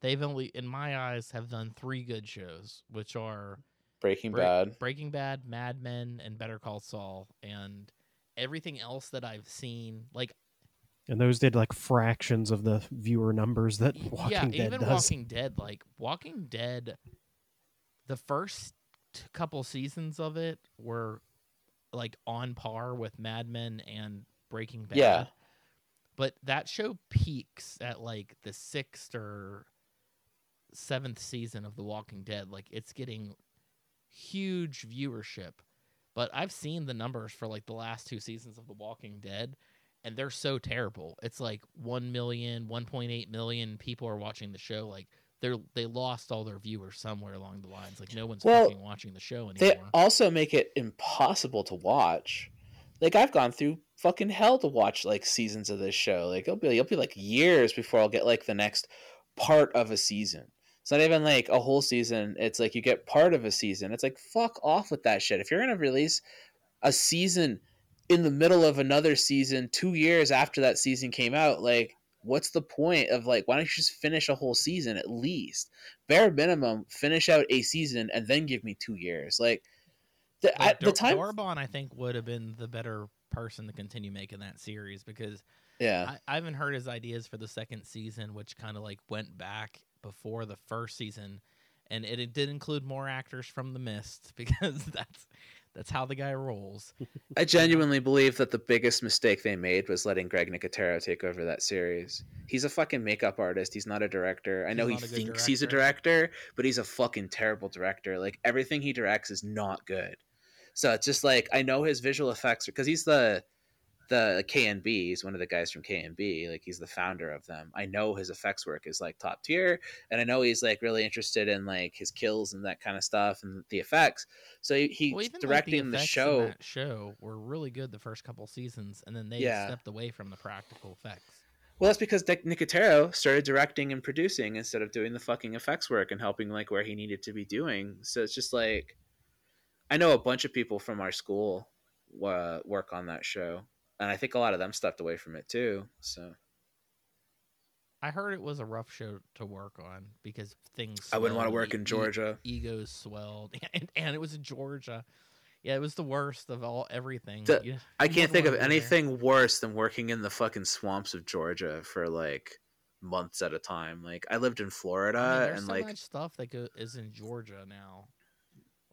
they've only, in my eyes, have done three good shows, which are breaking Break- bad Breaking Bad, Mad Men, and Better Call Saul. And everything else that I've seen, like And those did like fractions of the viewer numbers that Y- Walking yeah, Dead even does. Walking Dead, like Walking Dead, the first couple seasons of it were like on par with Mad Men and Breaking Bad. Yeah. But that show peaks at like the sixth or seventh season of The Walking Dead. Like it's getting huge viewership. But I've seen the numbers for like the last two seasons of The Walking Dead and they're so terrible. It's like 1 million, 1.8 million people are watching the show. Like they're they lost all their viewers somewhere along the lines. Like no one's Well, fucking watching the show anymore. they also make it impossible to watch like i've gone through fucking hell to watch like seasons of this show like it'll be it'll be like years before i'll get like the next part of a season it's not even like a whole season it's like you get part of a season it's like fuck off with that shit if you're gonna release a season in the middle of another season two years after that season came out like what's the point of like why don't you just finish a whole season at least? Bare minimum finish out a season and then give me two years. Like the, I, the Dor- time Darabont, I think, would have been the better person to continue making that series because yeah. I, I haven't heard his ideas for the second season, which kind of like went back before the first season, and it, it did include more actors from The Mist because that's that's how the guy rolls. I genuinely believe that the biggest mistake they made was letting Greg Nicotero take over that series. He's a fucking makeup artist. He's not a director. I know he not a good thinks he's a director, but he's a fucking terrible director. Like everything he directs is not good. So it's just like I know his visual effects because he's the the KNB. He's one of the guys from KNB. Like he's the founder of them. I know his effects work is like top tier, and I know he's like really interested in like his kills and that kind of stuff and the effects. So he, he's Well, even, like, directing the, in show. that show were really good the first couple seasons, and then they Yeah. stepped away from the practical effects. Well, that's because Nick Nicotero started directing and producing instead of doing the fucking effects work and helping like where he needed to be doing. So it's just like I know a bunch of people from our school uh, work on that show, and I think a lot of them stepped away from it too. So I heard it was a rough show to work on because things. I wouldn't want to work e- in e- Georgia. egos swelled, and, and it was in Georgia. Yeah, it was the worst of all everything. The- You- I you can't think of wanna there. anything worse than working in the fucking swamps of Georgia for like months at a time. Like I lived in Florida I mean, there's and so like much stuff that go, is in Georgia now.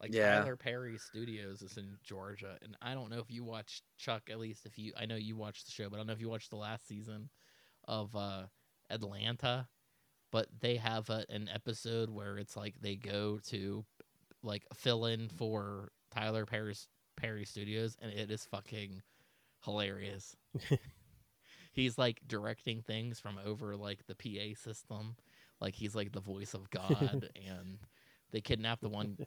Like Yeah. Tyler Perry Studios is in Georgia, and I don't know if you watched Chuck. At least if you, I know you watched the show, but I don't know if you watched the last season of uh, Atlanta. But they have a, an episode where it's like they go to like fill in for Tyler Perry's Perry Studios, and it is fucking hilarious. he's like directing things from over like the PA system, like he's like the voice of God, and they kidnap the one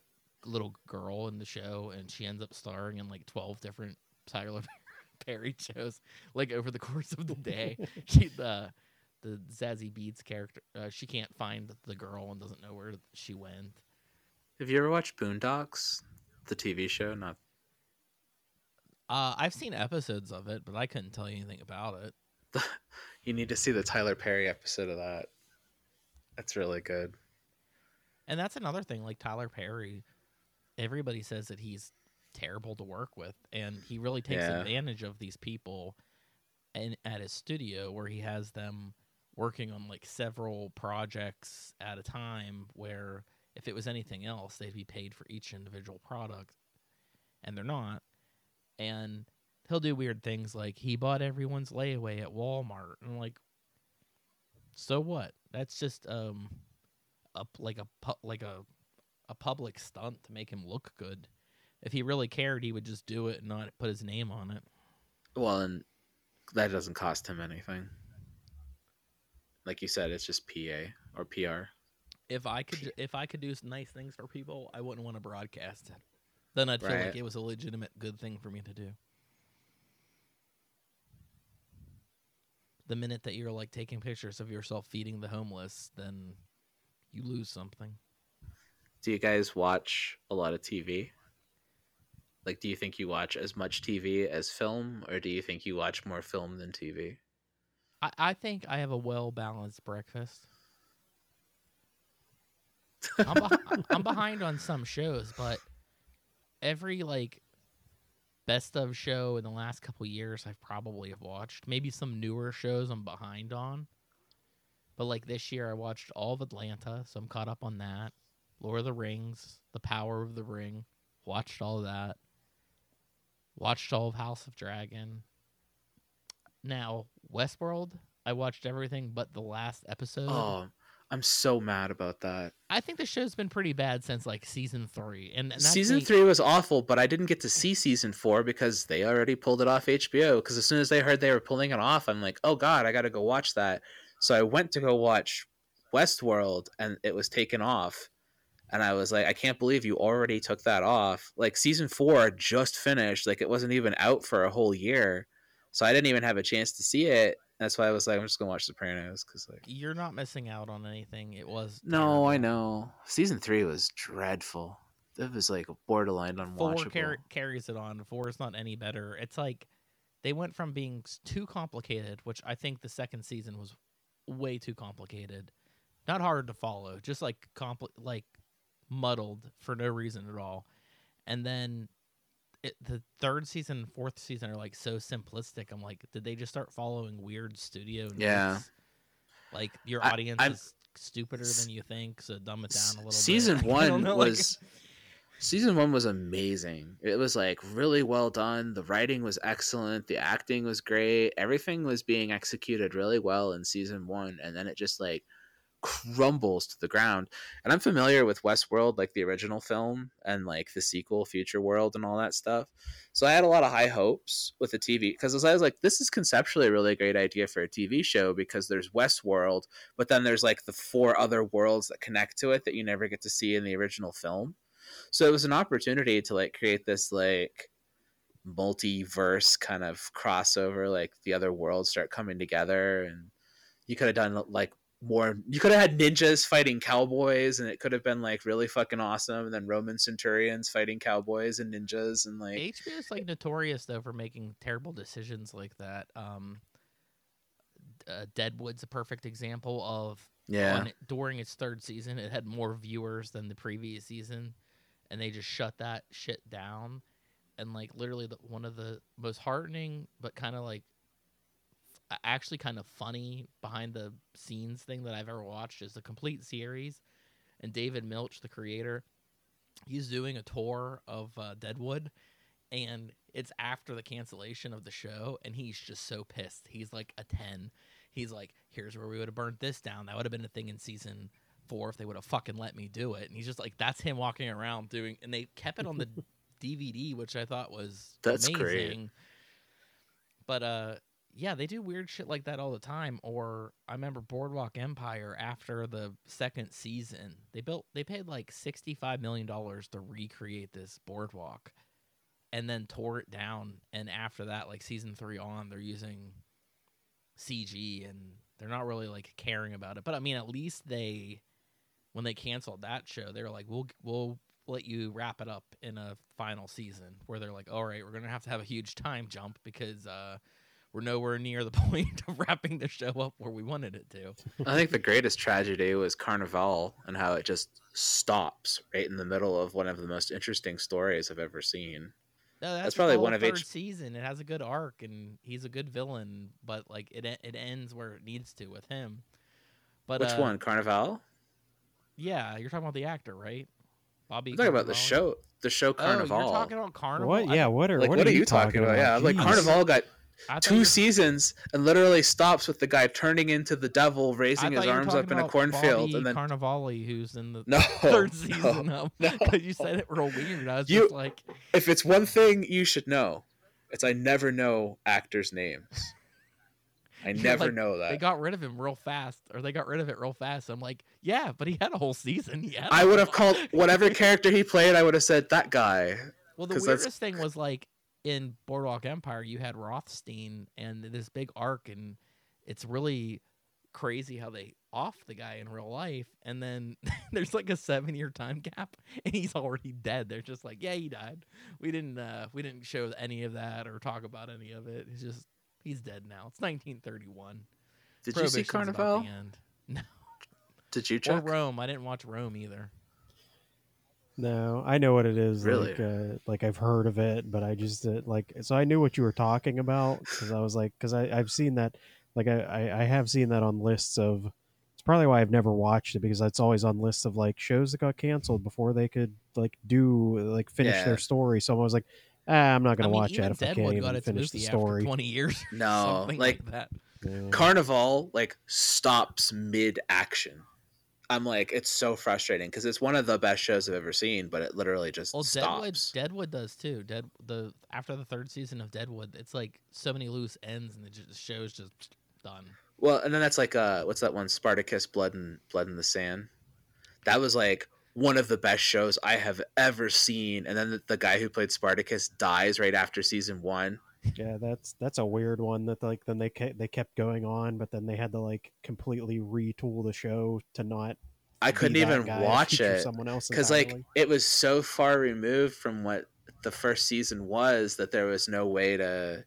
little girl in the show, and she ends up starring in like twelve different Tyler Perry shows, like over the course of the day. she the the Zazie Beetz character, uh, she can't find the girl and doesn't know where she went. have you ever watched Boondocks, the TV show? Not Uh, I've seen episodes of it, but I couldn't tell you anything about it. you need to see the Tyler Perry episode of that. That's really good. And that's another thing, like Tyler Perry, everybody says that he's terrible to work with, and he really takes Yeah. advantage of these people and at his studio where he has them working on like several projects at a time where if it was anything else they'd be paid for each individual product and they're not and he'll do weird things like he bought everyone's layaway at Walmart and like so what that's just um a like a like a a public stunt to make him look good. If he really cared, he would just do it and not put his name on it. Well, and that doesn't cost him anything. Like you said, it's just PA or PR. If I could, if I could do nice things for people, I wouldn't want to broadcast it. Then I'd feel like it was a legitimate good thing for me to do. The minute that you're like taking pictures of yourself feeding the homeless, then you lose something. Do you guys watch a lot of TV? Like, do you think you watch as much TV as film, or do you think you watch more film than TV? I, I think I have a well balanced breakfast. I'm, beh- I'm behind on some shows, but every like best of show in the last couple years I've probably have watched. Maybe some newer shows I'm behind on. But like this year I watched all of Atlanta, so I'm caught up on that. Lord of the Rings, The Power of the Ring, watched all of that. Watched all of House of Dragon. Now, Westworld, I watched everything but the last episode. Oh, I'm so mad about that. I think the show's been pretty bad since like season three, and, and season me- three was awful, but I didn't get to see season four because they already pulled it off HBO. Because as soon as they heard they were pulling it off, I'm like, oh god, I got to go watch that. So I went to go watch Westworld, and it was taken off. And I was like, I can't believe you already took that off. Like season four just finished. Like it wasn't even out for a whole year, so I didn't even have a chance to see it. That's why I was like, I'm just gonna watch Sopranos because like. You're not missing out on anything. It was No, I know. Season three was dreadful. It was like borderline Four unwatchable. car- carries it on. Four is not any better. It's like they went from being too complicated, which I think the second season was way too complicated. Not hard to follow, just like compli- like muddled for no reason at all. And then it, the third season, and fourth season are like so simplistic. I'm like, did they just start following weird studio? Yeah. Like your audience I'm- is stupider than you think, so dumb it down a little. bit. season I one know, like- was season one was amazing it was like really well done the writing was excellent the acting was great everything was being executed really well in season one and then it just like crumbles to the ground. And I'm familiar with Westworld, like the original film, and like the sequel, Future World, and all that stuff. So I had a lot of high hopes with the TV because I was like, this is conceptually a really great idea for a TV show because there's Westworld, but then there's like the four other worlds that connect to it that you never get to see in the original film. So it was an opportunity to like create this like multiverse kind of crossover, like the other worlds start coming together and you could have done like more you could have had ninjas fighting cowboys and it could have been like really fucking awesome and then roman centurions fighting cowboys and ninjas and like HBO is like notorious though for making terrible decisions like that. Um, uh, Deadwood's a perfect example of yeah on during its third season, it had more viewers than the previous season, and they just shut that shit down. And like literally, the, one of the most heartening, but kind of like actually kind of funny behind the scenes thing that I've ever watched is the complete series. And David Milch, the creator, he's doing a tour of uh, Deadwood, and it's after the cancellation of the show, and he's just so pissed. He's like a ten. He's like, "Here's where we would have burnt this down. That would have been a thing in season four if they would have fucking let me do it." And he's just like, "That's him walking around doing." And they kept it on the DVD, which I thought was That's amazing. great. But uh, yeah, they do weird shit like that all the time. Or I remember Boardwalk Empire after the second season, they built they paid like sixty five million dollars to recreate this boardwalk, and then tore it down. And after that, like season three on, they're using CG and they're not really like caring about it. But I mean, at least they when they canceled that show, they were like, "We'll we'll let you wrap it up in a final season." Where they're like, "All right, we're gonna have to have a huge time jump because uh, we're nowhere near the point of wrapping the show up where we wanted it to." i think the greatest tragedy was carnival and how it just stops right in the middle of one of the most interesting stories i've ever seen No, that's, That's probably one of third H- season. It has a good arc, and he's a good villain, but like it it ends where it needs to with him. But which uh, one carnival Yeah, you're talking about the actor, right? Bobby. i'm talking about the show the show carnival Oh, you're talking about Carnival. What? Yeah. What are like what, what, are, you talking about, yeah like Jeez. carnival got I thought two were- seasons and literally stops with the guy turning into the devil raising his thought you were arms up in a cornfield Bobby and then Cannavale, who's in the no third no, season of no. because you said it real weird. I was You- just like, if it's one thing you should know it's i never know actors names i never like, know that. they got rid of him real fast, or they got rid of it real fast. I'm like, yeah, but he had a whole season. Yeah. I would have called whatever character he played i would have said that guy Well, the 'cause that's- weirdest thing was like in Boardwalk Empire, you had Rothstein and this big arc, and it's really crazy how they off the guy in real life, and then there's like a seven year time gap, and he's already dead. They're just like, yeah, he died. We didn't, uh, we didn't show any of that or talk about any of it. He's just, he's dead now. It's 1931. did you see carnival. No, did you or check Rome. I didn't watch Rome either. No, I know what it is. Really? Like, uh, like I've heard of it, but I just uh, like so I knew what you were talking about because I was like, because I I've seen that, like I, I I have seen that on lists of. It's probably why I've never watched it because it's always on lists of like shows that got canceled before they could like do like finish Yeah. their story. So I was like, ah, I'm not gonna mean, watch even that if I Deadwood can't even finish the story. after 20 years. No, something like- like that. Yeah. carnival like stops mid action i'm like it's so frustrating because it's one of the best shows i've ever seen but it literally just Well, Deadwood, stops Deadwood does too. Dead the after the third season of Deadwood, it's like so many loose ends, and the the show's just done. well and then that's like uh what's that one spartacus blood and blood in the sand that was like one of the best shows i have ever seen and then the, the guy who played spartacus dies right after season one Yeah, that's that's a weird one that like then they kept they kept going on, but then they had to like completely retool the show to not. i couldn't even watch it Someone else because like it was so far removed from what the first season was that there was no way to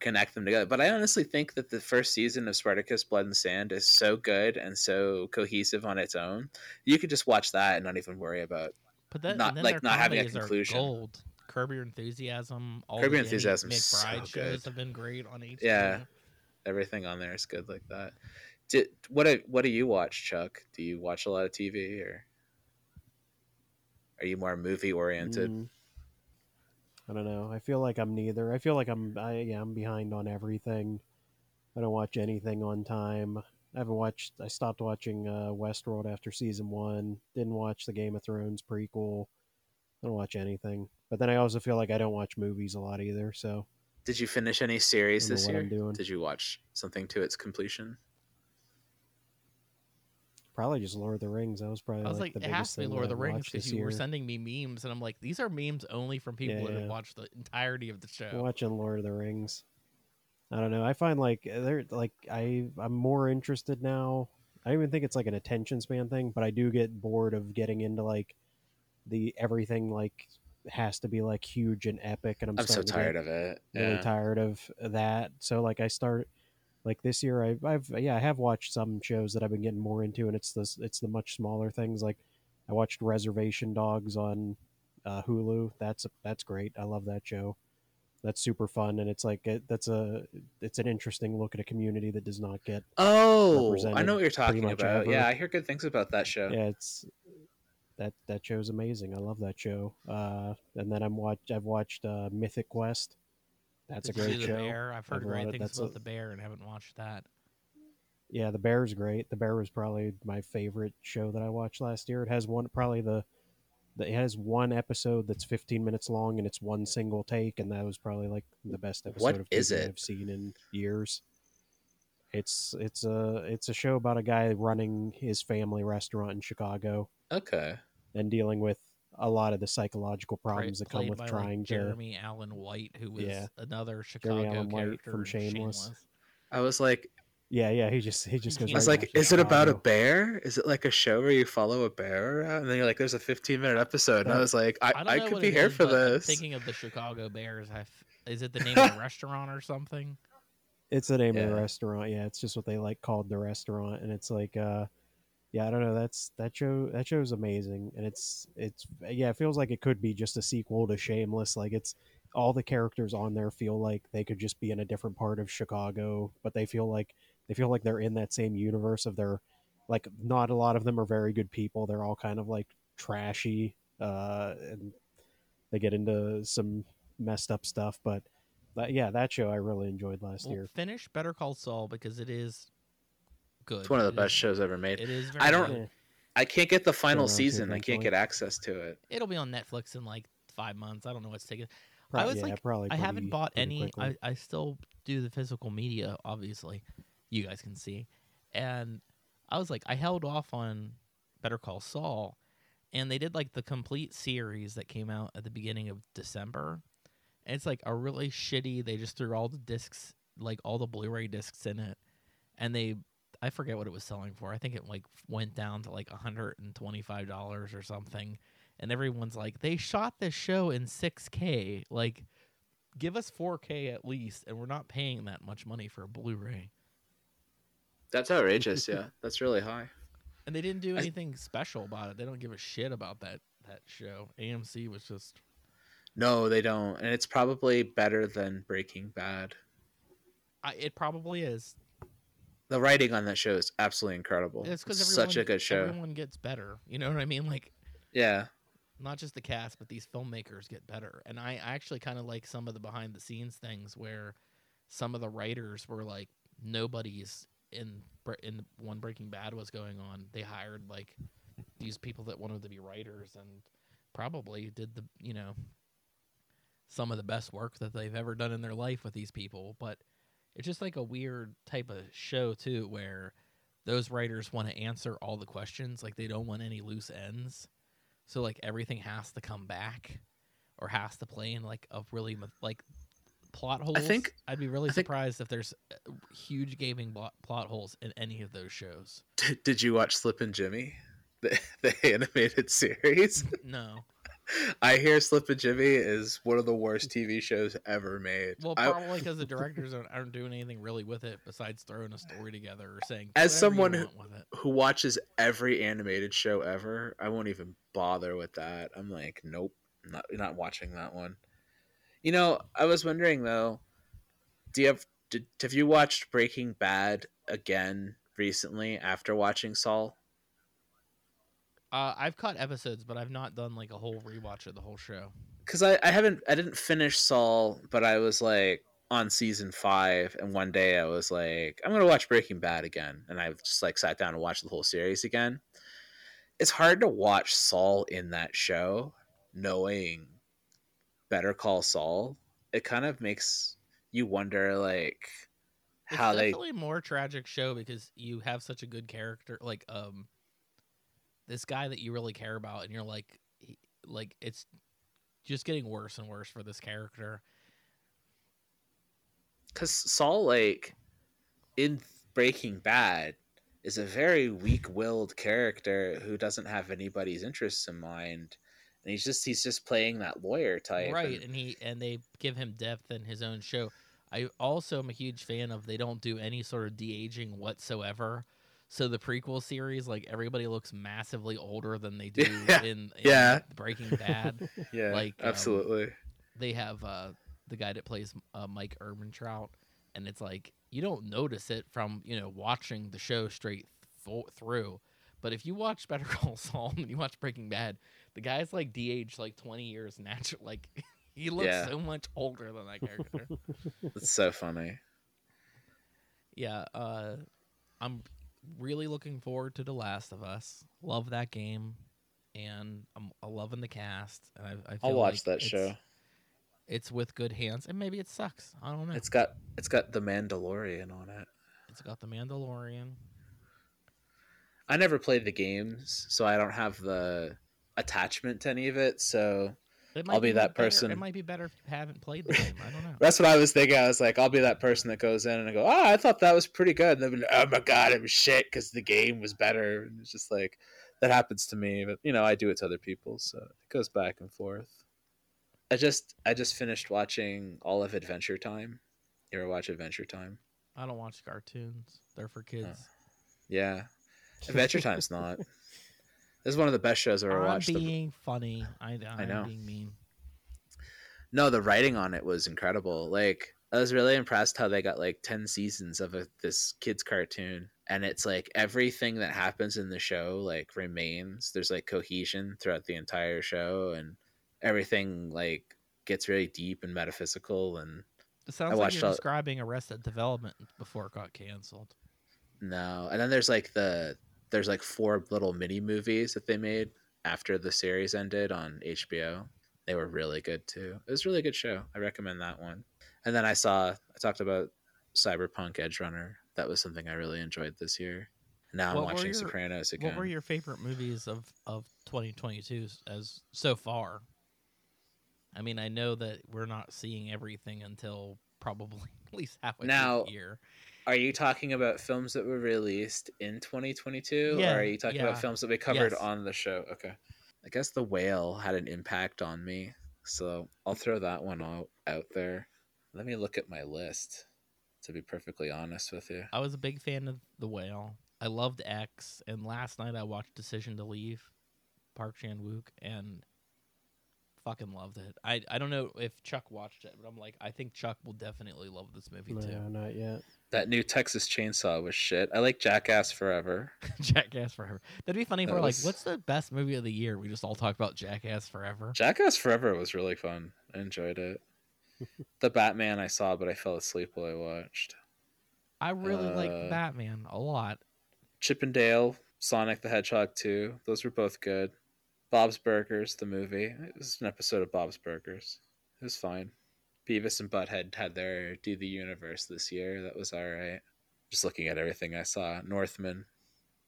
connect them together but i honestly think that the first season of spartacus blood and sand is so good and so cohesive on its own you could just watch that and not even worry about But that Not- like, not having a conclusion. Gold. Curb Your Enthusiasm. All Curb the Your Danny Enthusiasm's so McBride shows have been great on HBO. Yeah. everything on there is good like that Did, what do, what do you watch chuck do you watch a lot of tv or are you more movie oriented Mm. I don't know. I feel like I'm neither. I feel like I'm I yeah, I'm behind on everything. I don't watch anything on time. I haven't watched. I stopped watching uh, Westworld after season one. Didn't watch the Game of Thrones prequel. I don't watch anything. But then I also feel like I don't watch movies a lot either. So Did you finish any series Don't this what year? I'm doing. Did you watch something to its completion? probably just Lord of the Rings. That was probably I was like, like, the it has biggest to be thing Lord of the Rings because this you were sending me memes, and I'm like, these are memes only from people Yeah, that have watched the entirety of the show. watching Lord of the Rings. I don't know. I find like they're like I I'm more interested now. I don't even think it's like an attention span thing, but I do get bored of getting into like the everything like has to be like huge and epic, and I'm, I'm so tired of it. really tired of that. So like I start like this year I've, I've yeah I have watched some shows that I've been getting more into, and it's the it's the much smaller things. Like I watched Reservation Dogs on uh, Hulu. That's that's great. I love that show. That's super fun, and it's like it, that's a it's an interesting look at a community that does not get. Oh, I know what you're talking about. ever. Yeah, I hear good things about that show. Yeah, it's that that show's amazing. I love that show. Uh, and then I'm watch I've watched uh, Mythic Quest. That's Did a you great see the show. bear? I've heard I've great things that's about a- the bear and haven't watched that. Yeah, The Bear's great. The Bear was probably my favorite show that I watched last year. It has one probably the, the it has one episode that's 15 minutes long and it's one single take and that was probably like the best episode What of is TV it? I've seen in years. It's it's a it's a show about a guy running his family restaurant in Chicago Okay. and dealing with a lot of the psychological Pra- problems that come played with by, trying like, to Jeremy Allen White, who was Yeah. another Chicago Allen White character from in Shameless. I was like, yeah yeah he just he just goes I I was right like, back to is it about a Chicago. bear? Is it like a show where you follow a bear around? And then you're like, there's a 15 minute episode. And I was like, I, I, don't I, know could what be it here is, for but I'm this. thinking of the Chicago Bears. I f- is it the name of the restaurant or something? It's the name of the restaurant. Yeah, it's just what they like called the restaurant, and it's like, uh, yeah, I don't know. That's that show. That show's amazing, and it's it's yeah, it feels like it could be just a sequel to Shameless. Like it's all the characters on there feel like they could just be in a different part of Chicago, but they feel like they feel like they're in that same universe of their like not a lot of them are very good people. They're all kind of like trashy, uh, and they get into some messed up stuff, but. But yeah, that show I really enjoyed last Well, year. finish Better Call Saul because it is good. It's one of the It best is- shows ever made. It is. Very I don't- good. I can't get the final season. I can't get access to it. It'll be on Netflix in like five months. I don't know what's taking. Pro- was yeah, like- probably. I haven't bought any. quickly. I, I still do the physical media, obviously. You guys can see, and I was like, I held off on Better Call Saul, and they did like the complete series that came out at the beginning of December. And it's like a really shitty. They just threw all the discs, like all the Blu-ray discs in it, and they. I forget what it was selling for. I think it like went down to like hundred and twenty-five dollars or something. And everyone's like, they shot this show in 6K. Like, give us 4K at least, and we're not paying that much money for a Blu-ray. That's outrageous. yeah, that's really high. And they didn't do I- anything special about it. They don't give a shit about that that show. AMC was just No, they don't, and it's probably better than Breaking Bad. I, it probably is. The writing on that show is absolutely incredible. It's because such a good show. Everyone gets better. You know what I mean? Like Yeah, not just the cast, but these filmmakers get better. And I I actually kind of like some of the behind the scenes things where some of the writers were like nobody's in in when Breaking Bad was going on. They hired like these people that wanted to be writers and probably did the you know some of the best work that they've ever done in their life with these people. But it's just like a weird type of show too, where those writers want to answer all the questions. Like they don't want any loose ends. So like everything has to come back, or has to play in like a really like plot holes. I think- I'd be really I think- surprised if there's uh, huge gaping blo- plot holes in any of those shows. Did, did you watch Slippin' Jimmy, the, the animated series? No, I hear Slippin' Jimmy is one of the worst TV shows ever made. well, probably because the directors aren't, aren't doing anything really with it besides throwing a story together or saying As "Do you someone who- who watches every animated show ever, I won't even bother with that. I'm like, nope, not not watching that one. You know, I was wondering though, do you have did, have you watched Breaking Bad again recently after watching Saul? Uh, I've caught episodes, but I've not done like a whole rewatch of the whole show. Because I, I haven't I didn't finish Saul, but I was like on season five, and one day I was like, I'm gonna watch Breaking Bad again, and I just like sat down and watched the whole series again. It's hard to watch Saul in that show, knowing Better Call Saul. It kind of makes you wonder, like It's how they definitely a more tragic show because you have such a good character, like um, this guy that you really care about, and you're like, he, like it's just getting worse and worse for this character. because Saul like in Breaking Bad is a very weak-willed character who doesn't have anybody's interests in mind, and he's just he's just playing that lawyer type. right and- and he and they give him depth in his own show i also am a huge fan of they don't do any sort of de-aging whatsoever so the prequel series like everybody looks massively older than they do Yeah, in, in yeah. breaking bad yeah, like, um, absolutely. they have uh the guy that plays uh, mike Ehrmantraut, and it's like you don't notice it from you know watching the show straight th- through but if you watch better call saul and you watch breaking bad the guy's like de-aged like 20 years natural like he looks Yeah. so much older than that character It's so funny. yeah uh i'm really looking forward to the last of us love that game and i'm, I'm loving the cast and I, I feel I'll watch like that it's- show. it's with good hands and maybe it sucks i don't know It's got it's got the Mandalorian on it. it's got the mandalorian I never played the games, so I don't have the attachment to any of it. So I'll be that better- person. It might be better if you haven't played the game. I don't know. that's what I was thinking. I was like, I'll be that person that goes in and I go, oh, I thought that was pretty good. And be like, oh my god, it was shit because the game was better. And it's just like that happens to me, but you know, I do it to other people, so it goes back and forth. I just I just finished watching all of Adventure Time. You ever watch Adventure Time? I don't watch cartoons. They're for kids. Yeah, Adventure Time's not. This is one of the best shows I've ever I'm watched. The- being funny. I, I'm know. being mean. no, the writing on it was incredible. Like I was really impressed how they got like 10 seasons of a, this kids cartoon and it's like everything that happens in the show like remains. There's like cohesion throughout the entire show and everything like gets really deep and metaphysical and It sounds I like you're all- describing Arrested Development before it got canceled. no. And then there's like the there's like four little mini movies that they made after the series ended on HBO. They were really good too. It was a really good show. I recommend that one. And then I saw I talked about Cyberpunk Edge Runner. That was something I really enjoyed this year. Now I'm watching your- Sopranos again. What were your favorite movies of of 2022 as so far? I mean, I know that we're not seeing everything until probably at least halfway Now, through the year. Are you talking about films that were released in 2022 Yeah, or are you talking yeah. about films that we covered Yes. on the show? Okay. I guess The Whale had an impact on me. So I'll throw that one out, out there. Let me look at my list to be perfectly honest with you. I was a big fan of The Whale. I loved X, and last night I watched Decision to Leave, Park Chan Wook, and fucking loved it. I I don't know if Chuck watched it, but I'm like, I think Chuck will definitely love this movie no, too. not yet. That new Texas Chainsaw was shit. I like Jackass Forever. Jackass Forever. That'd be funny if That we're was- like, what's the best movie of the year? We just all talk about Jackass Forever. Jackass Forever was really fun. I enjoyed it. the Batman I saw, but I fell asleep while I watched. I really like Uh, Batman a lot. Chippendale, Sonic the Hedgehog 2. Those were both good. Bob's Burgers, the movie. It was an episode of Bob's Burgers. It was fine. Beavis and Butthead had their Do the Universe this year. That was alright. Just looking at everything I saw. Northman.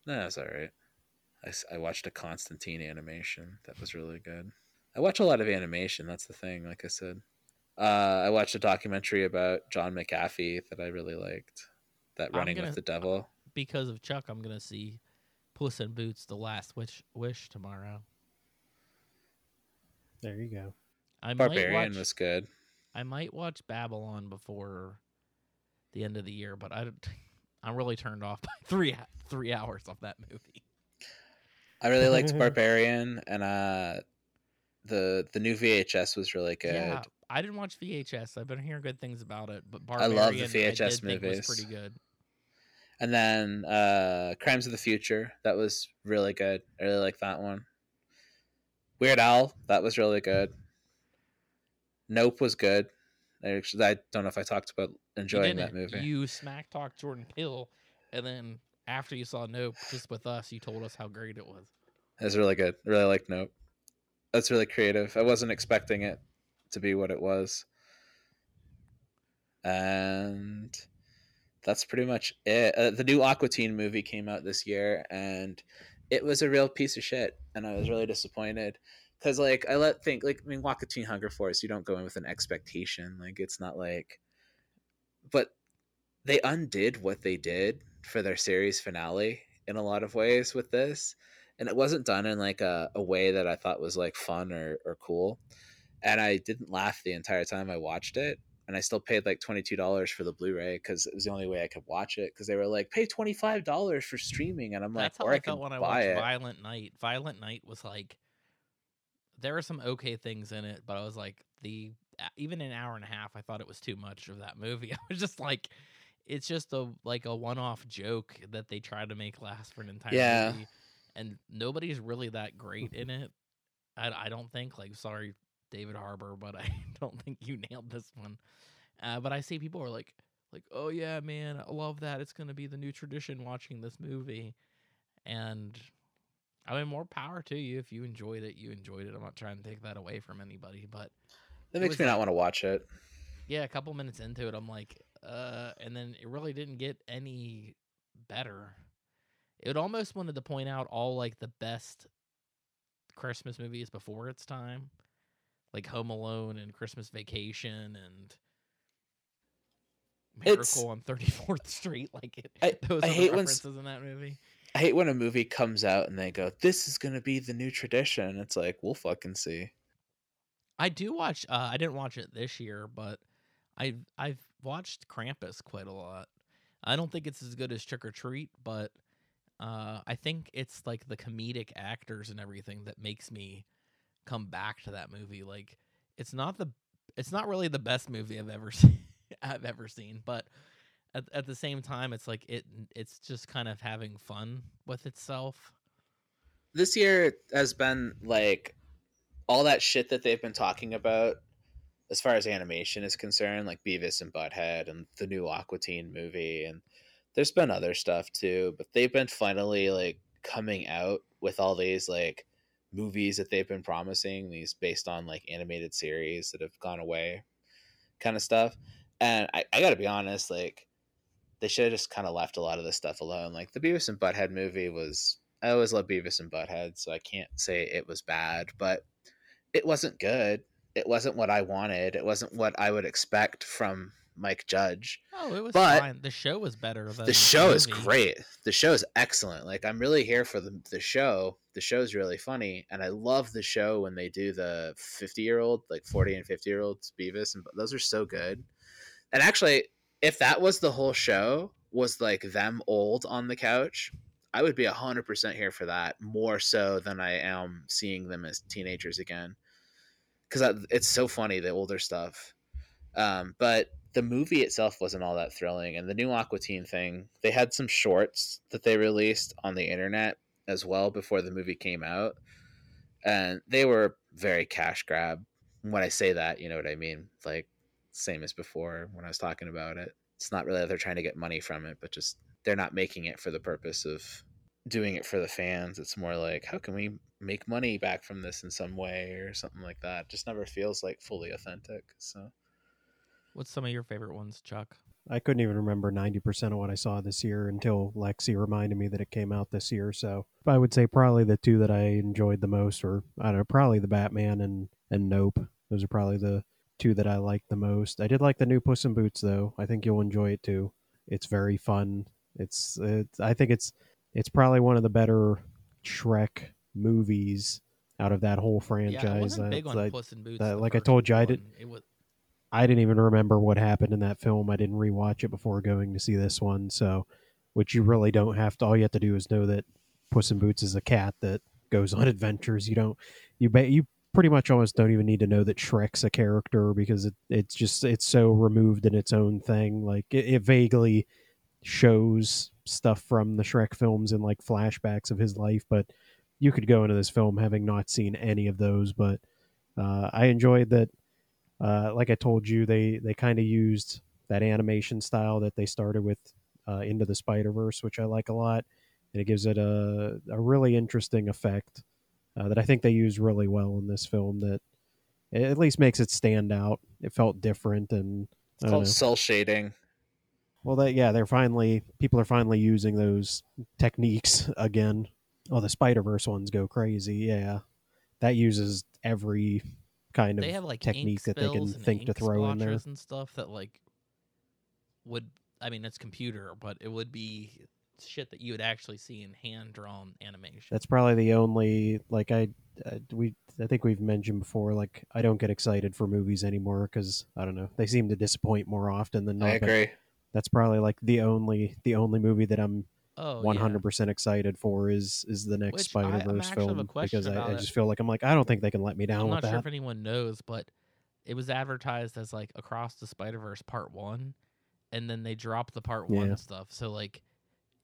That was alright. I, I watched a Constantine animation. That was really good. I watch a lot of animation. That's the thing, like I said. Uh, I watched a documentary about John McAfee that I really liked. That Running gonna- with the Devil. Because of Chuck, I'm gonna see Puss in Boots: The Last Wish Wish tomorrow. There you go. I Barbarian might watch, was good. I might watch Babylon before the end of the year, but I I'm really turned off by three three hours of that movie. I really liked Barbarian, and uh, the the new VHS was really good. Yeah, I didn't watch VHS. I've been hearing good things about it, but I love the VHS movies. was pretty good. And then uh, Crimes of the Future, that was really good. I really like that one. Weird Al, that was really good. Nope was good. I, actually, I don't know if I talked about enjoying that movie. You smack talked Jordan Peele, and then after you saw Nope, just with us, you told us how great it was. It was really good. Really like Nope. That's really creative. I wasn't expecting it to be what it was. And that's pretty much it. Uh, the new Aqua Teen movie came out this year, and it was a real piece of shit. And I was really disappointed because, like, I let think like I mean, Aqua Teen Hunger Force. You don't go in with an expectation. Like, it's not like, but they undid what they did for their series finale in a lot of ways with this and it wasn't done in like a, a way that i thought was like fun or, or cool and i didn't laugh the entire time i watched it and i still paid like $22 for the blu-ray because it was the only way i could watch it because they were like pay $25 for streaming and i'm like That's how or I, i, can felt when I watched it Violent Night. Violent Night was like there are some okay things in it, but I was like the even an hour and a half, I thought it was too much of that movie. I was just like, it's just a like a one-off joke that they try to make last for an entire Yeah. movie, and nobody's really that great in it. I, I don't think. Like, sorry, David Harbour, but I don't think you nailed this one. Uh, but I see people are like, like, oh yeah, man, I love that. It's gonna be the new tradition watching this movie, and I mean, more power to you if you enjoyed it. You enjoyed it. I'm not trying to take that away from anybody, but that makes me not like- want to watch it yeah, a couple minutes into it, I'm like, uh, and then it really didn't get any better. It almost wanted to point out all like the best Christmas movies before its time, like Home Alone and Christmas Vacation and It's- Miracle on 34th Street. Like it, I- those I hate the when references in that movie. I hate when a movie comes out and they go this is gonna be the new tradition it's like we'll fucking see I do watch. Uh, I didn't watch it this year, but I've I've watched Krampus quite a lot. I don't think it's as good as Trick or Treat, but uh, I think it's like the comedic actors and everything that makes me come back to that movie. Like it's not the it's not really the best movie I've ever seen. I've ever seen, but at at the same time, it's like it it's just kind of having fun with itself. this year has been like all that shit that they've been talking about as far as animation is concerned, like Beavis and Butthead and the new Aqua Teen movie, and there's been other stuff too, but they've been finally like coming out with all these like movies that they've been promising, these based on like animated series that have gone away kind of stuff. And I, I gotta be honest, like they should have just kind of left a lot of this stuff alone. Like the Beavis and Butthead movie was I always love Beavis and Butthead, so I can't say it was bad, but it wasn't good. It wasn't what I wanted. It wasn't what I would expect from Mike Judge. Oh, it was But fine. The show was better The show is great. The show is excellent. Like I'm really here for the the show. The show's really funny, and I love the show when they do the 50 year old, like 40 and 50 year olds Beavis, and those are so good. And actually, if that was the whole show, was like them old on the couch, I would be hundred percent here for that. More so than I am seeing them as teenagers again, because it's so funny the older stuff. Um, but the movie itself wasn't all that thrilling, and the new Aqua Teen thing, they had some shorts that they released on the internet as well before the movie came out, and they were very cash grab. When I say that, you know what I mean, like same as before when I was talking about it. It's not really that they're trying to get money from it, but just they're not making it for the purpose of doing it for the fans. It's more like how can we make money back from this in some way or something like that. Just never feels like fully authentic. So What's some of your favorite ones, Chuck? I couldn't even remember 90% of what I saw this year until Lexi reminded me that it came out this year. So I would say probably the two that I enjoyed the most were, I don't know, probably the Batman and, and Nope. Those are probably the two that I liked the most. I did like the new Puss in Boots, though. I think you'll enjoy it too. It's very fun. It's, it's I think it's, it's probably one of the better Shrek movies out of that whole franchise. yeah, I wasn't big on I- Puss in Boots. that- like I told you, I did-. It was I didn't even remember what happened in that film. I didn't rewatch it before going to see this one. So, which you really don't have to. All you have to do is know that Puss in Boots is a cat that goes on adventures. You don't. You ba- you pretty much almost don't even need to know that Shrek's a character because it, it's just it's so removed in its own thing. Like it, it vaguely shows stuff from the Shrek films and like flashbacks of his life, but you could go into this film having not seen any of those. But uh, I enjoyed that uh, like I told you, they they kind of used that animation style that they started with uh, into the Spider Verse, which I like a lot, and it gives it a a really interesting effect uh, that I think they use really well in this film. That it at least makes it stand out. It felt different, and It's called know. cell shading. Well, that yeah, they're finally people are finally using those techniques again. Oh, the Spider Verse ones go crazy. Yeah, that uses every kind of they have like technique that they can think to throw in there. and stuff that like would I mean it's computer, but it would be shit that you would actually see in hand drawn animation. That's probably the only like I uh, we I think we've mentioned before. Like I don't get excited for movies anymore because I don't know they seem to disappoint more often than not. I agree. That's probably like the only the only movie that I'm oh, one yeah. hundred percent excited for is is the next Which Spider Verse actually have a film because I, I just feel like I'm like I don't think they can let me down I'm with not sure if anyone knows, but it was advertised as like Across the Spider Verse Part One, and then they dropped the Part Yeah. One stuff. So like,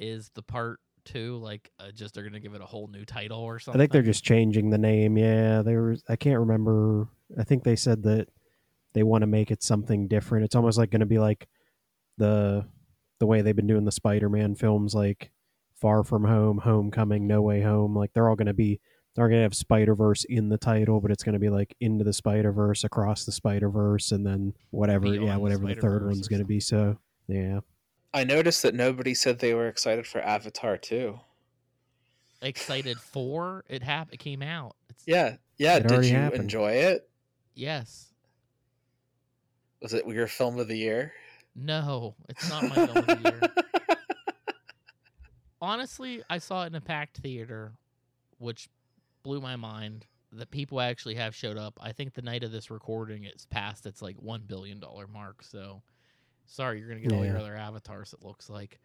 is the Part Two like uh, just they're gonna give it a whole new title or something? I think they're just changing the name. Yeah, there was I can't remember. I think they said that they want to make it something different. It's almost like to be like the the way they've been doing the Spider-Man films, like Far From Home, Homecoming, No Way Home. Like they're all to be they're to have Spider Verse in the title, but it's to be like into the Spider Verse, across the Spider Verse, and then whatever. yeah, Beyond the whatever the third one's to be. So yeah, I noticed that nobody said they were excited for Avatar too. excited for it. Hap- it came out. It's, Yeah, yeah. It Did you happened. enjoy it? Yes. Was it your film of the year? No, it's not my film of the year. honestly, I saw it in a packed theater, which blew my mind. The people actually have showed up. I think the night of this recording, it's past its like one billion dollar mark. So, sorry, you're gonna get all your other avatars. It looks like.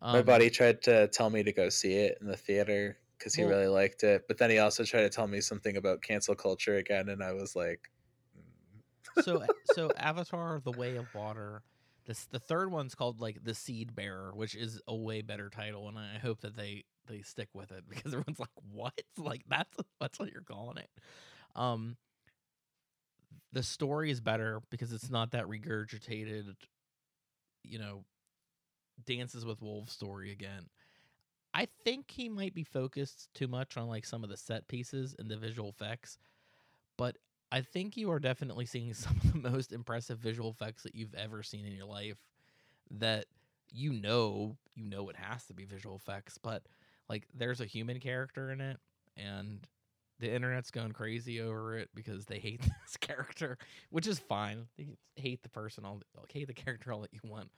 My Um, buddy tried to tell me to go see it in the theater because he Well- really liked it, but then he also tried to tell me something about cancel culture again, and I was like, mm. so so Avatar: The Way of Water. This the third one's called like the Seed Bearer, which is a way better title, and I hope that they they stick with it because everyone's like, "What? Like that's that's what you're calling it?" Um, the story is better because it's not that regurgitated, you know, dances with wolves story again. I think he might be focused too much on like some of the set pieces and the visual effects, but I think you are definitely seeing some of the most impressive visual effects that you've ever seen in your life. That you know, you know it has to be visual effects, but like there's a human character in it, and the internet's going crazy over it because they hate this character, which is fine. They hate the person, all hate the character all that you want,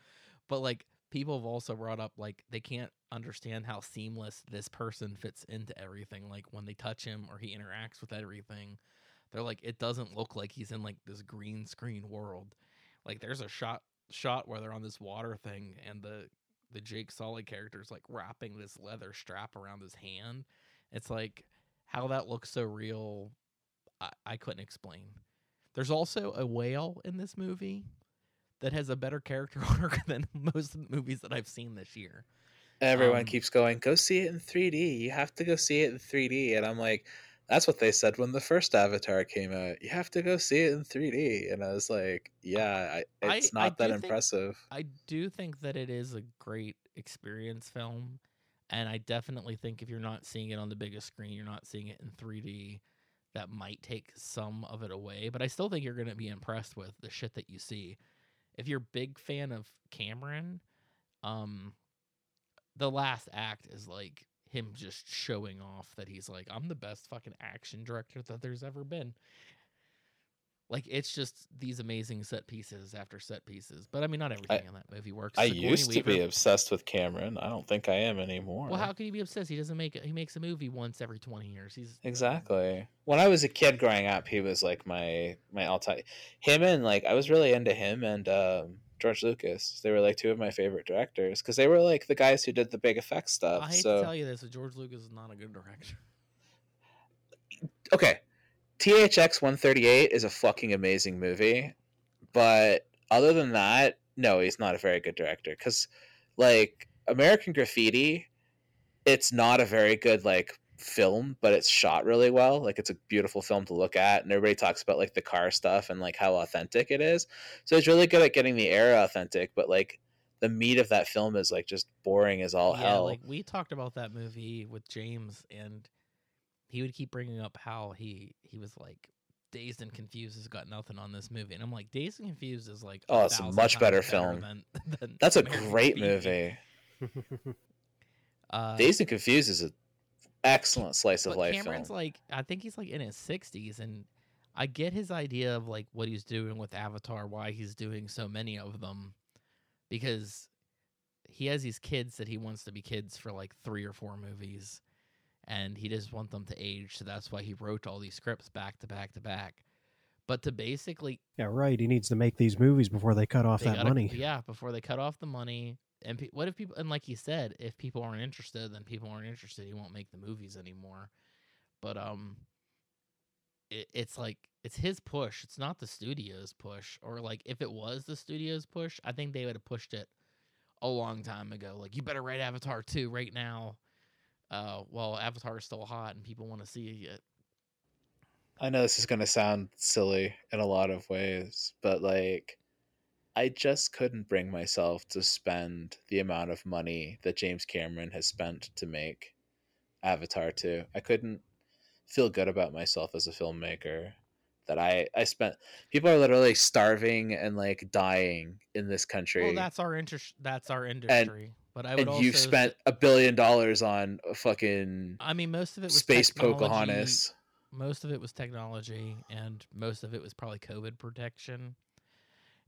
but like people have also brought up like they can't understand how seamless this person fits into everything. Like when they touch him or he interacts with everything, they're like it doesn't look like he's in like this green screen world. Like there's a shot shot where they're on this water thing and the the Jake Sully character is like wrapping this leather strap around his hand. It's like how that looks so real, I, I couldn't explain. There's also a whale in this movie that has a better character arc than most of the movies that I've seen this year. everyone Um, keeps going, go see it in 3D. You have to go see it in 3D. And I'm like, that's what they said when the first Avatar came out. You have to go see it in 3D. And I was like, yeah, I, I- it's I not that do think- impressive. I do think that it is a great experience film, and I definitely think if you're not seeing it on the biggest screen, you're not seeing it in 3D. That might take some of it away, but I still think you're going to be impressed with the shit that you see. If you're a big fan of Cameron, um, the last act is like him just showing off that he's like, I'm the best fucking action director that there's ever been. Like it's just these amazing set pieces after set pieces. But I mean, not everything in that movie works. I Sigourney used to be obsessed with Cameron. I don't think I am anymore. Well, how can you be obsessed? He doesn't make it. He makes a movie once every twenty years. He's Exactly. When I was a kid growing up, he was like my my all time. Him and like I was really into him and um, George Lucas. They were like two of my favorite directors because they were like the guys who did the big effects stuff. I hate so to tell you this, but George Lucas is not a good director. okay, THX 138 is a fucking amazing movie, but other than that, no, he's not a very good director. Because like American Graffiti, it's not a very good like film, but it's shot really well. Like it's a beautiful film to look at, and everybody talks about like the car stuff and like how authentic it is. So it's really good at getting the era authentic, but like the meat of that film is like just boring as all yeah, hell. like we talked about that movie with James, and he would keep bringing up how he he was like dazed and confused has got nothing on this movie, and I'm like dazed and confused is like Oh, it's a much better film. Than, than That's a great movie. Uh, Dazed and Confused is an excellent slice of life Cameron's film. like I think he's like in his 60s, and I get his idea of like what he's doing with Avatar, why he's doing so many of them, because he has these kids that he wants to be kids for like three or four movies, and he doesn't want them to age, so that's why he wrote all these scripts back to back to back. But to basically yeah, right. He needs to make these movies before they cut off they that gotta- money. Yeah, before they cut off the money. And pe- what if people? And like he said, if people aren't interested, then people aren't interested. He won't make the movies anymore. But um, it, it's like it's his push. It's not the studio's push. Or like if it was the studio's push, I think they would have pushed it a long time ago. Like you better write Avatar two right now. Uh, while Avatar is still hot and people want to see it. I know this is going to sound silly in a lot of ways, but like I just couldn't bring myself to spend the amount of money that James Cameron has spent to make Avatar 2. I couldn't feel good about myself as a filmmaker that I I spent people are literally starving and like dying in this country. Well, that's our interest. That's our industry. But I would and also you've spent a billion dollars on a fucking I mean, most of it was space. Pocahontas. most of it was technology and most of it was probably covid protection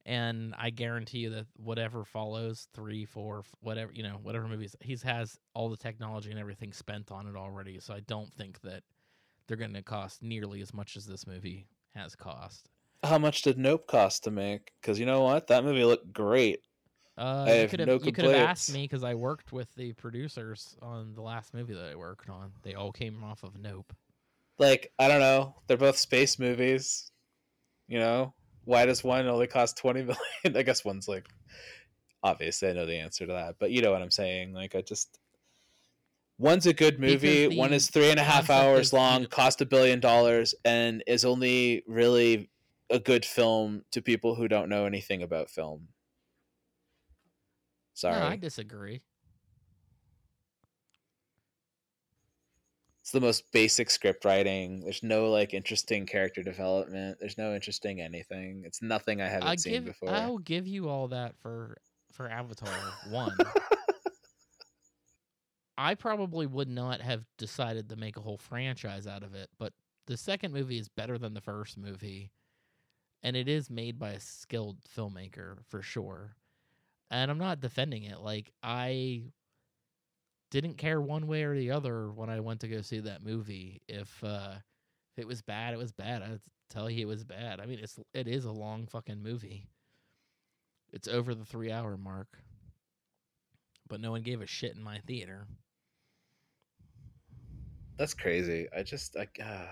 and i guarantee you that whatever follows three four whatever you know whatever movies he's has all the technology and everything spent on it already so i don't think that they're going to cost nearly as much as this movie has cost How much did Nope cost to make? Because you know what, that movie looked great. Uh, I you could have no you could have asked me because I worked with the producers on the last movie that I worked on. They all came off of Nope. Like I don't know, they're both space movies. You know, why does one only cost twenty million? I guess one's like obviously I know the answer to that, but you know what I'm saying. Like I just one's a good movie, one is three and a half hours long, cost a billion dollars, and is only really a good film to people who don't know anything about film. Sorry. No, I disagree. it's the most basic script writing. There's no like interesting character development. There's no interesting anything. It's nothing I haven't I seen give before. I will give you all that for for Avatar one. I probably would not have decided to make a whole franchise out of it, but the second movie is better than the first movie, and it is made by a skilled filmmaker for sure. And I'm not defending it. Like I didn't care one way or the other when I went to go see that movie. If uh if it was bad, it was bad. I'd tell you it was bad. I mean, it's it is a long fucking movie. It's over the three hour mark. But no one gave a shit in my theater. That's crazy. I just I uh,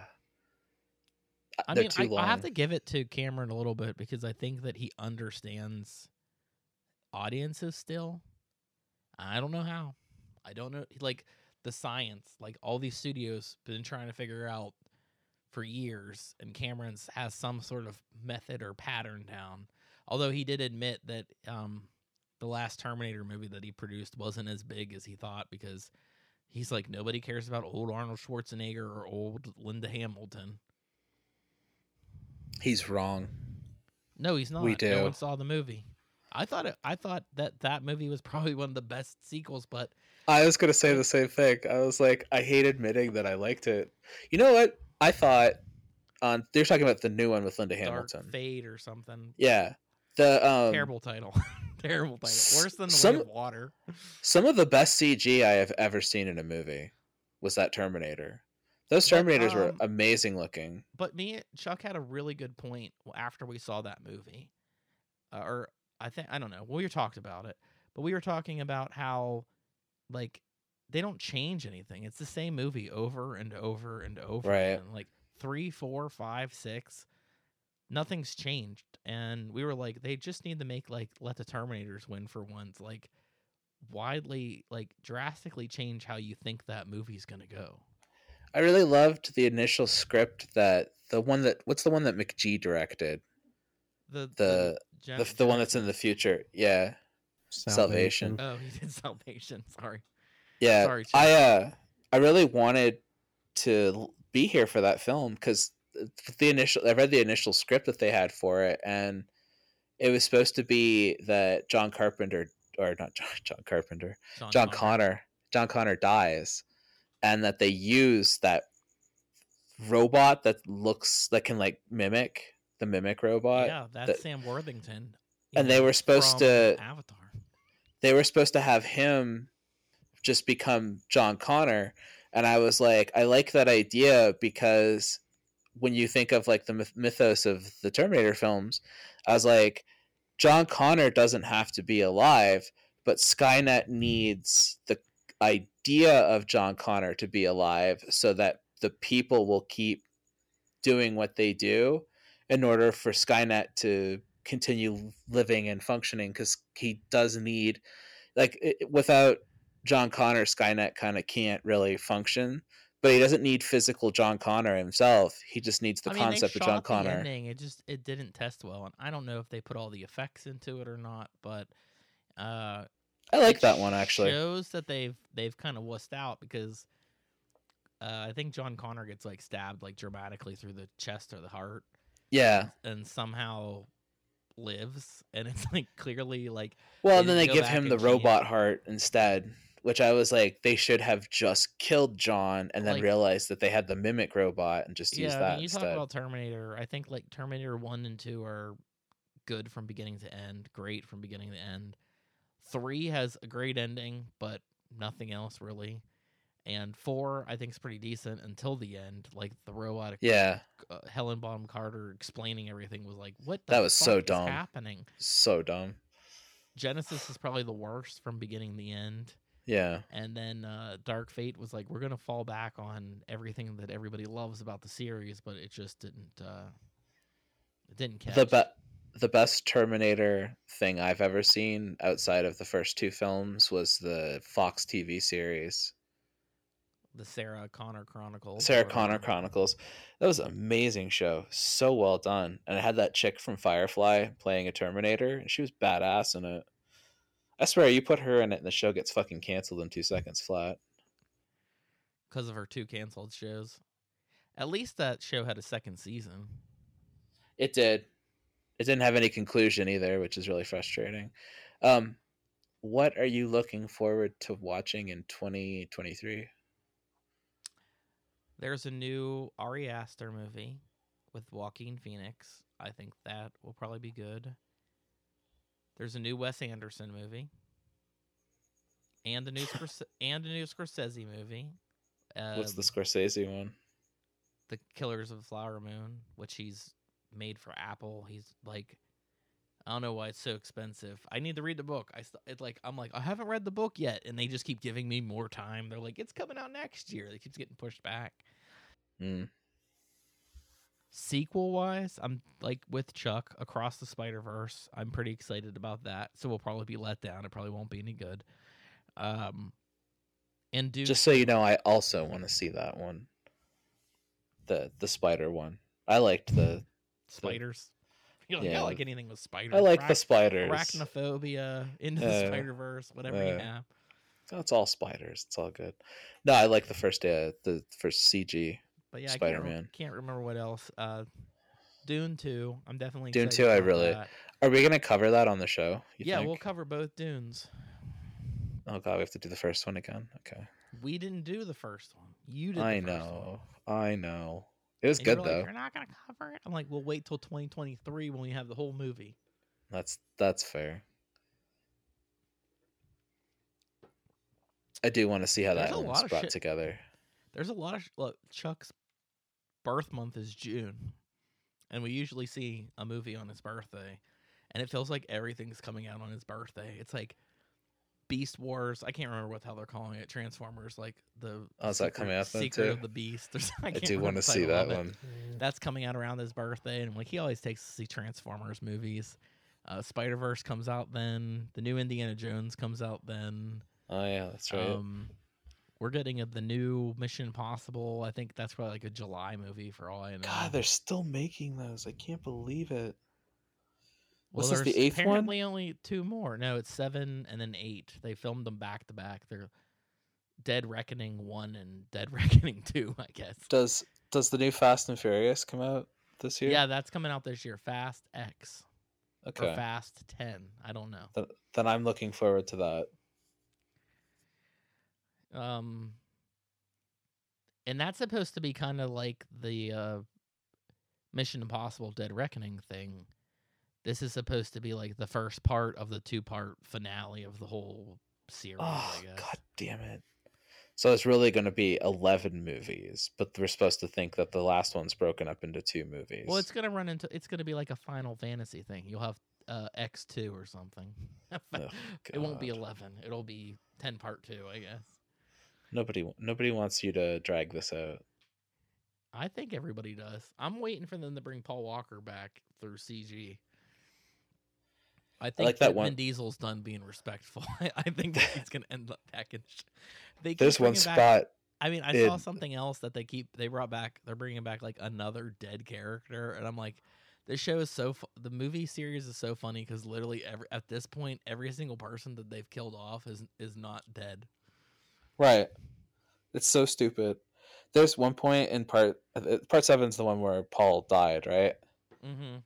I mean, I. I have to give it to Cameron a little bit because I think that he understands audiences still. I don't know how. I don't know like the science, like all these studios been trying to figure out for years and Cameron's has some sort of method or pattern down. Although he did admit that um the last Terminator movie that he produced wasn't as big as he thought because he's like nobody cares about old Arnold Schwarzenegger or old Linda Hamilton. He's wrong. No, he's not. We No do. one saw the movie. I thought it, I thought that that movie was probably one of the best sequels, but I was gonna say the same thing. I was like, I hate admitting that I liked it. You know what? I thought on they're talking about the new one with Linda Dark Hamilton. Fate or something. Yeah. The um Terrible title. Terrible title. Worse than the some- Way of Water. some of the best CG I have ever seen in a movie was that Terminator. Those But, Terminators were um, amazing looking. But me, Chuck had a really good point after we saw that movie, uh, or I think I don't know. We were talked about it, but we were talking about how, like, they don't change anything. It's the same movie over and over and over. Right. again. Like three, four, five, six. Nothing's changed, and we were like, they just need to make like let the Terminators win for once. Like, widely, like drastically change how you think that movie's gonna go. I really loved the initial script that the one that what's the one that McG directed The the Gen- the, the one that's in the future. Yeah, Salvation. Oh, he did Salvation. Sorry. yeah. Sorry, I uh I really wanted to be here for that film because the initial I read the initial script that they had for it and it was supposed to be that John Carpenter or not John, John Carpenter John Connor John Connor dies and that they use that robot that looks that can like mimic the mimic robot Yeah, that's that- Sam Worthington. and they were supposed to- Avatar. they were supposed to have him just become John Connor and I was like I like that idea because when you think of like the mythos of the Terminator films I was like John Connor doesn't have to be alive but Skynet needs the idea of John Connor to be alive so that the people will keep doing what they do in order for Skynet to continue living and functioning because he does need like it, without John Connor, Skynet kind of can't really function. But he doesn't need physical John Connor himself. He just needs the I mean, concept of John Connor. ending, It just it didn't test well, and I don't know if they put all the effects into it or not. But uh, I like that one actually. Shows that they've they've kind of wussed out because uh, I think John Connor gets like stabbed like dramatically through the chest or the heart, Yeah. and somehow lives, and it's like clearly like Well, and then they give him the robot heart instead, which I was like, they should have just killed John and then Like- realized that they had the mimic robot and just use yeah. that I mean, you talk about Terminator. I think like Terminator one and two are good from beginning to end, great from beginning to end. Three has a great ending, but nothing else really. And four, I think, is pretty decent until the end. Like the robot, yeah, uh, Helen Bonham Carter explaining everything was like, "What? The That was so dumb. happening." so dumb. Genesis is probably the worst from beginning to end. Yeah, And then uh, Dark Fate was like, we're gonna fall back on everything that everybody loves about the series, but it just didn't. Uh, it didn't catch. the be- the best Terminator thing I've ever seen outside of the first two films was the Fox TV series, the Sarah Connor Chronicles. Sarah or Connor. Chronicles. That was an amazing show, so well done, and it had that chick from Firefly playing a Terminator, and she was badass in it. I swear, you put her in it, and the show gets fucking canceled in two seconds flat. because of her two canceled shows. At least that show had a second season. It did. It didn't have any conclusion either, which is really frustrating. Um, what are you looking forward to watching in 2023? There's a new Ari Aster movie with Joaquin Phoenix. I think that will probably be good. There's a new Wes Anderson movie, and a new Scorse- and a new Scorsese movie. What's the um, Scorsese one? the Killers of the Flower Moon, which he's made for Apple. He's like, I don't know why it's so expensive. I need to read the book. I st- it's like I'm like I haven't read the book yet, and they just keep giving me more time. They're like, it's coming out next year. It keeps getting pushed back. Mm. Sequel wise, I'm like with Chuck across the Spider Verse. I'm pretty excited about that. So we'll probably be let down. It probably won't be any good. Um, and do Just so you know, I also want to see that one. The the spider one. I liked the. spiders. You know, I Yeah. like anything with spiders. I like the Arach- spiders. arachnophobia, into the Uh, Spider Verse, whatever you uh, have. Oh, it's all spiders. It's all good. No, I like the first uh, the first CG. But yeah, I can't, Spider-Man. can't remember what else. Uh, Dune two. I'm definitely Dune 2, I really- that. Are we gonna cover that on the show? Yeah, think? we'll cover both Dunes. Oh god, we have to do the first one again. Okay. We didn't do the first one. You did. I the first know. One. I know. It was And good you're though. Like, You're not gonna cover it. I'm like, we'll wait till 2023 when we have the whole movie. That's that's fair. I do want to see how There's that one's brought shit- together. There's a lot of look, Chuck's birth month is June, and we usually see a movie on his birthday, and it feels like everything's coming out on his birthday. It's like Beast Wars. I can't remember what the hell they're calling it. Transformers, like the Oh, is that coming out then, Secret too? of the Beast. Or something. I, do want to see that of it. one. That's coming out around his birthday, and like he always takes to see Transformers movies. Uh, Spider Verse comes out then. The new Indiana Jones comes out then. Oh yeah, that's right. Um, We're getting a, the new Mission Impossible. I think that's probably like a July movie for all I know. God, they're still making those. I can't believe it. well, this the eighth one? apparently only two more. No, it's seven and then eight. They filmed them back to back. They're Dead Reckoning one and Dead Reckoning two, I guess. Does does the new Fast and Furious come out this year? Yeah, that's coming out this year. Fast X or Okay. Fast Ten. I don't know. Then, then I'm looking forward to that. Um, and that's supposed to be kind of like the uh, Mission Impossible Dead Reckoning thing. This is supposed to be like the first part of the two part finale of the whole series. Oh I guess. god damn it. So it's really going to be 11 movies, but we're supposed to think that the last one's broken up into two movies. Well, it's gonna run into. It's gonna be like a Final Fantasy thing. You'll have uh, X two or something. Oh, it won't be eleven. It'll be ten part two, I guess. Nobody nobody wants you to drag this out. I think everybody does. I'm waiting for them to bring Paul Walker back through CG. I think like that that one- Vin Diesel's done being respectful. I think that he's gonna end up back in. They There's one bringing back- spot I mean, I saw something else that they keep. They brought back. They're bringing back like another dead character, and I'm like, this show is so. Fu- the movie series is so funny because literally every at this point, every single person that they've killed off is is not dead. Right. It's so stupid. There's one point in part part seven's the one where Paul died, right? Mm-hmm.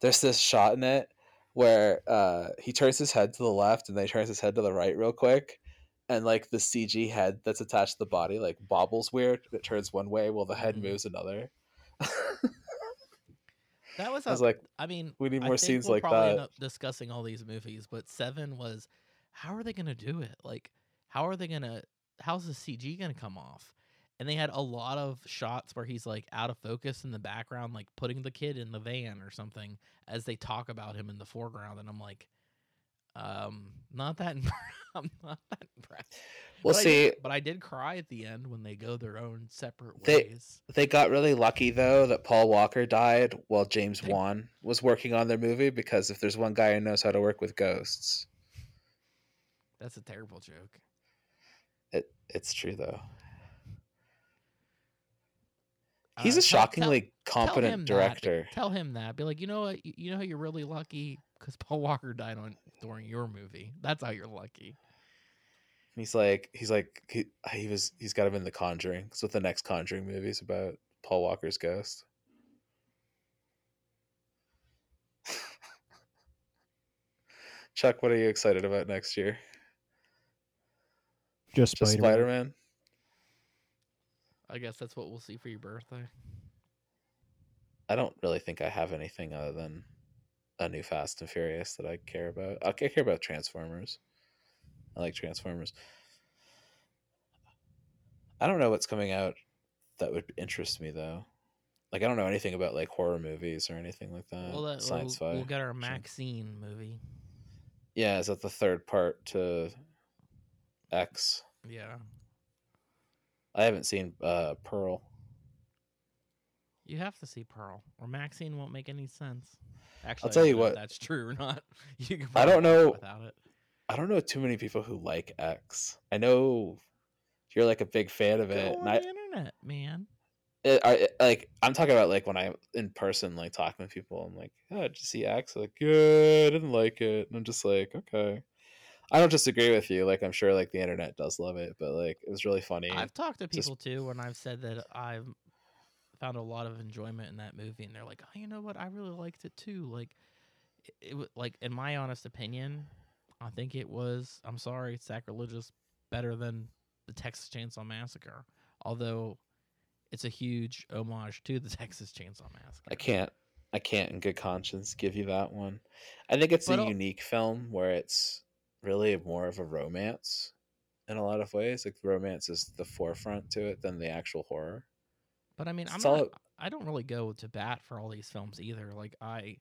There's this shot in it where uh he turns his head to the left and then he turns his head to the right real quick. And like the CG head that's attached to the body like bobbles weird. It turns one way while the head Mhm. moves another. That was. I was like, I mean, we need more scenes we'll like probably that. End up discussing all these movies, but Seven was. How are they going to do it? Like, how are they going to? How's the CG going to come off? And they had a lot of shots where he's like out of focus in the background, like putting the kid in the van or something as they talk about him in the foreground, and I'm like, um, not that. I'm not that impressed. We'll But I see. did- but I did cry at the end when they go their own separate They- ways. They got really lucky though that Paul Walker died while James Wan was working on their movie because if there's one guy who knows how to work with ghosts, That's a terrible joke. It it's true though. Uh, He's a tell- tell- shockingly tell competent that. director. Tell him that. Be like, you know what? You, know how you're really lucky because Paul Walker died on during your movie. That's how you're lucky. He's like he's like he, he was he's got him in the Conjuring. What the next Conjuring movie is about. Paul Walker's ghost. Chuck, what are you excited about next year? Just Just Spider-Man. Spider Man. I guess that's what we'll see for your birthday. I don't really think I have anything other than a new Fast and Furious that I care about. I care about Transformers. I like Transformers. I don't know what's coming out that would interest me though. Like I don't know anything about like horror movies or anything like that. well, that, Science we'll, we'll get our. MaXXXine movie. Yeah, is that the third part to X? Yeah, I haven't seen uh Pearl. you have to see Pearl, or MaXXXine won't make any sense. Actually, I'll tell you what. that's true or not. You can I don't probably watch it know- without it. I don't know too many people who like X. I know you're like a big fan of Go it. on and I, the internet, man. it, I it- like I'm talking about like when I'm in person, like talking to people. I'm like, oh, did you see X? Like, yeah, I didn't like it. And I'm just like, okay. I don't disagree with you. Like, I'm sure like the internet does love it, but like it was really funny. I've talked to just- people too, when I've said that I've found a lot of enjoyment in that movie, and they're like, "Oh, you know what? I really liked it too." Like, it, it like in my honest opinion, I think it was. I'm sorry, sacrilegious, better than the Texas Chainsaw Massacre, although it's a huge homage to the Texas Chainsaw Massacre. I can't, I can't in good conscience give you that one. I think it's But a I'll- unique film where it's really more of a romance in a lot of ways. Like romance is the forefront to it than the actual horror. But I mean, I'm It's all- not. I don't really go to bat for all these films either. Like I,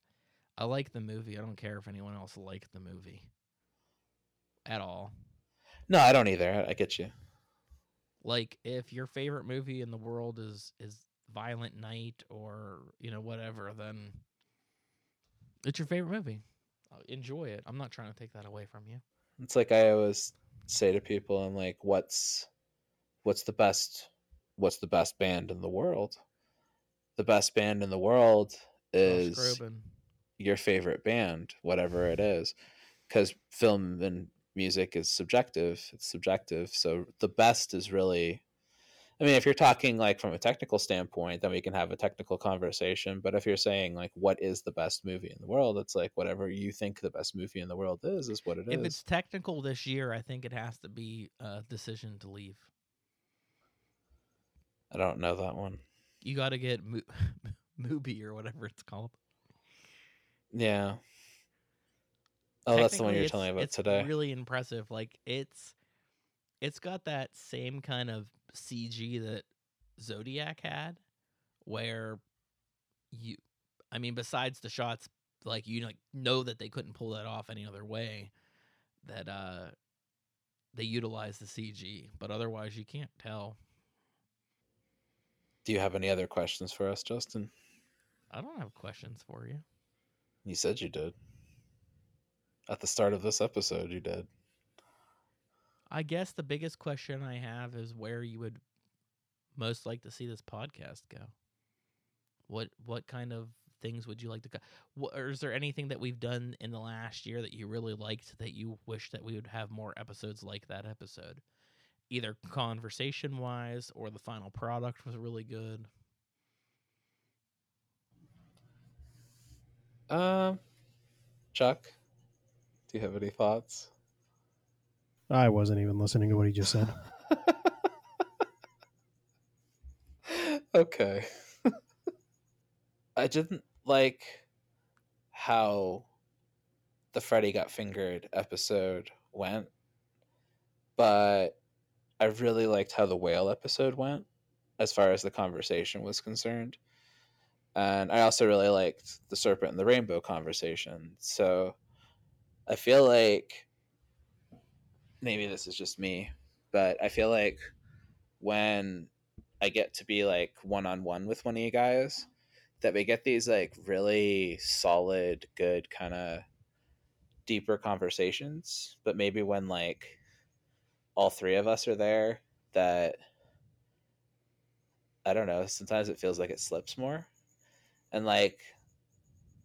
I like the movie. I don't care if anyone else liked the movie at all. No, I don't either. I, I get you. Like if your favorite movie in the world is is Violent Night or you know whatever, then it's your favorite movie. Enjoy it. I'm not trying to take that away from you. It's like I always say to people, I'm like, what's what's the best what's the best band in the world? The best band in the world is your favorite band, whatever it is, because film and music is subjective. It's subjective. So the best is really, I mean, if you're talking like from a technical standpoint, then we can have a technical conversation. But if you're saying like, what is the best movie in the world? It's like whatever you think the best movie in the world is, is what it is. If it's technical this year, I think it has to be a decision to leave. I don't know that one. You got to get Mo- Mubi or whatever it's called. Yeah. Oh, that's the one you're telling me about it's today. Really impressive. Like it's, it's got that same kind of CG that Zodiac had, where you, I mean, besides the shots, like you like know that they couldn't pull that off any other way. That uh, they utilize the CG, but otherwise you can't tell. Do you have any other questions for us, Justin? I don't have questions for you. You said you did. At the start of this episode, you did. I guess the biggest question I have is where you would most like to see this podcast go. What what kind of things would you like to go? What, or is there anything that we've done in the last year that you really liked that you wish that we would have more episodes like that episode? Either conversation wise or the final product was really good. Um, Chuck, do you have any thoughts? I wasn't even listening to what he just said. okay. I didn't like how the Freddy got fingered episode went, but I really liked how the whale episode went as far as the conversation was concerned. And I also really liked the serpent and the rainbow conversation. So I feel like maybe this is just me, but I feel like when I get to be like one on one with one of you guys, that we get these like really solid, good kind of deeper conversations. But maybe when like all three of us are there, that I don't know, sometimes it feels like it slips more. And like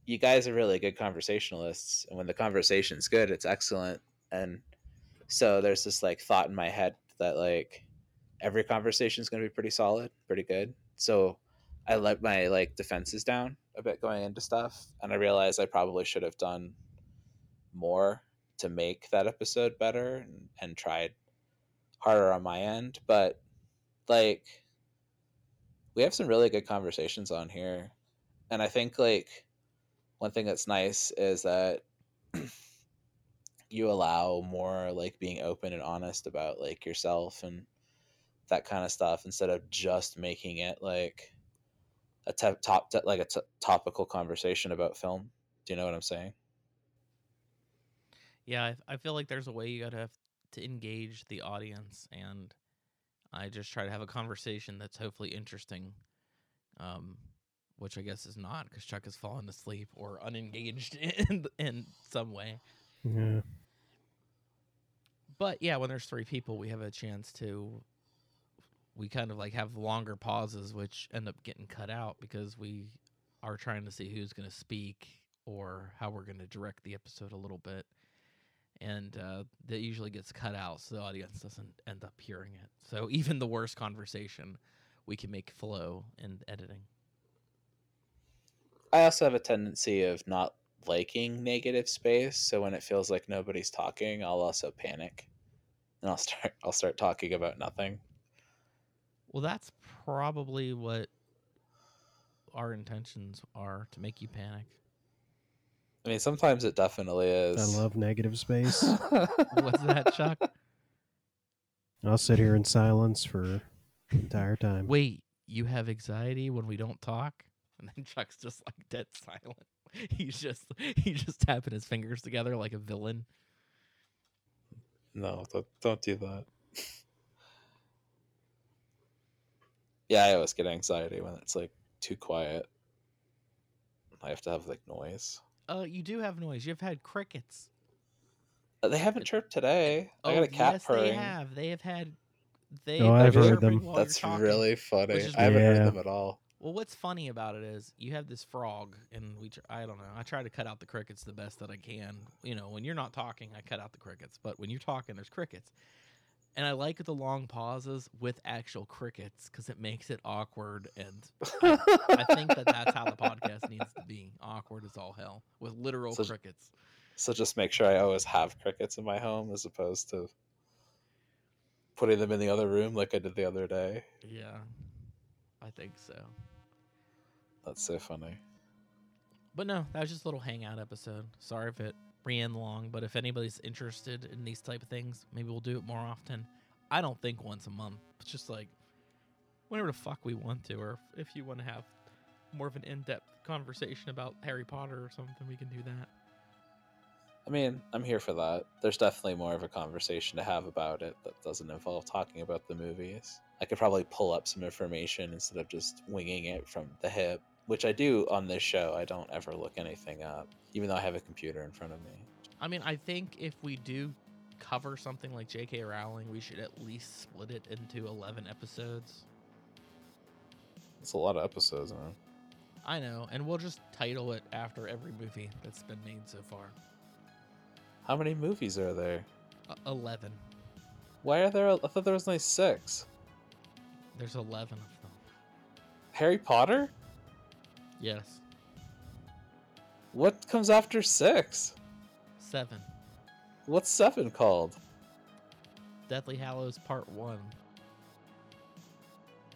you guys are really good conversationalists, and when the conversation's good, it's excellent. And so there's this like thought in my head that like every conversation is going to be pretty solid, pretty good. So I let my like defenses down a bit going into stuff, and I realized I probably should have done more to make that episode better and, and tried harder on my end. But like, we have some really good conversations on here, and I think like one thing that's nice is that you allow more like being open and honest about like yourself and that kind of stuff instead of just making it like a te- top te- like a t- topical conversation about film. Do you know what I'm saying? Yeah, I, I feel like there's a way you gotta have to engage the audience, and I just try to have a conversation that's hopefully interesting, um, which I guess is not because Chuck has fallen asleep or unengaged in in some way. Yeah. But yeah, when there's three people, we have a chance to. We kind of like have longer pauses, which end up getting cut out because we are trying to see who's going to speak or how we're going to direct the episode a little bit. And uh, that usually gets cut out so the audience doesn't end up hearing it. So even the worst conversation, we can make flow in editing. I also have a tendency of not liking negative space, so when it feels like nobody's talking, I'll also panic. And I'll start I'll start talking about nothing. Well, that's probably what our intentions are to make you panic. I mean, sometimes it definitely is. I love negative space. What's that, Chuck? I'll sit here in silence for the entire time. Wait, you have anxiety when we don't talk? And then Chuck's just like dead silent. He's just he's just tapping his fingers together like a villain. No, don't, don't do that. yeah, I always get anxiety when it's like too quiet. I have to have like noise. Uh, you do have noise. You've had crickets. Uh, They haven't chirped today. I got Oh, a cat yes, purring. they have. They have had they Oh, I've heard them. That's really funny. I haven't heard them at all. Well, what's funny about it is you have this frog, and we. Tr- I don't know. I try to cut out the crickets the best that I can. You know, when you're not talking, I cut out the crickets, but when you're talking, there's crickets. And I like the long pauses with actual crickets because it makes it awkward, and I think that that's how the podcast needs to be awkward as all hell with literal So- crickets. So just make sure I always have crickets in my home as opposed to putting them in the other room like I did the other day. Yeah, I think so. That's so funny. But no, that was just a little hangout episode. Sorry if it ran long, but if anybody's interested in these type of things, maybe we'll do it more often. I don't think once a month. It's just like whenever the fuck we want to, or if you want to have more of an in-depth conversation about Harry Potter or something, we can do that. I mean, I'm here for that. There's definitely more of a conversation to have about it that doesn't involve talking about the movies. I could probably pull up some information instead of just winging it from the hip, which I do on this show. I don't ever look anything up, even though I have a computer in front of me. I mean, I think if we do cover something like J.K. Rowling, we should at least split it into 11 episodes. It's a lot of episodes, man. I know, and we'll just title it after every movie that's been made so far. How many movies are there? Uh, 11. Why are there? I thought there was only six. There's 11 of them. Harry Potter? Yes. What comes after six? Seven. What's seven called? Deathly Hallows Part 1.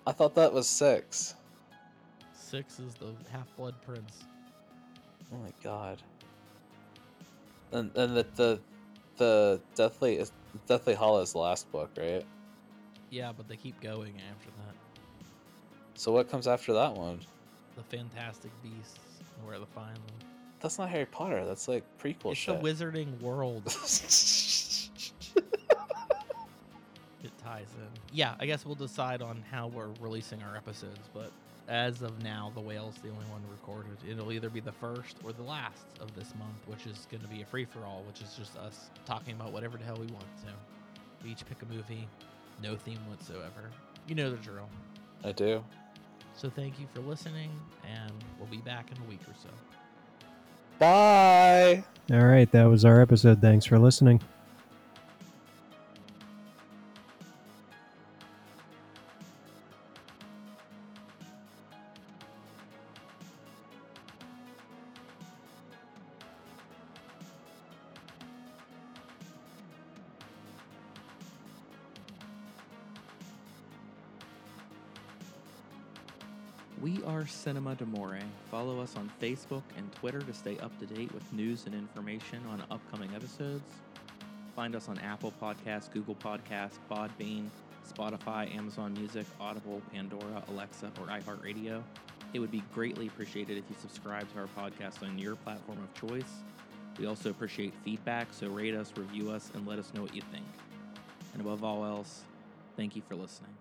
I thought that was six. Six is the Half Blood Prince. Oh my god. And and the the the Deathly Deathly Hallows last book, right? Yeah, but they keep going after that. So what comes after that one? The Fantastic Beasts and Where to Find Them. That's not Harry Potter. That's like prequel it's shit. the Wizarding World. it ties in. Yeah, I guess we'll decide on how we're releasing our episodes, but as of now, the whale's the only one recorded. It'll either be the first or the last of this month, which is going to be a free for all, which is just us talking about whatever the hell we want to. We each pick a movie, no theme whatsoever. You know the drill. I do. So thank you for listening, and we'll be back in a week or so. Bye. All right, that was our episode. Thanks for listening. Cinema d'Amore. Follow us on Facebook and Twitter to stay up to date with news and information on upcoming episodes. Find us on Apple Podcasts, Google Podcasts, Podbean, Spotify, Amazon Music, Audible, Pandora, Alexa, or iHeartRadio. It would be greatly appreciated if you subscribe to our podcast on your platform of choice. We also appreciate feedback, so rate us, review us, and let us know what you think. And above all else, thank you for listening.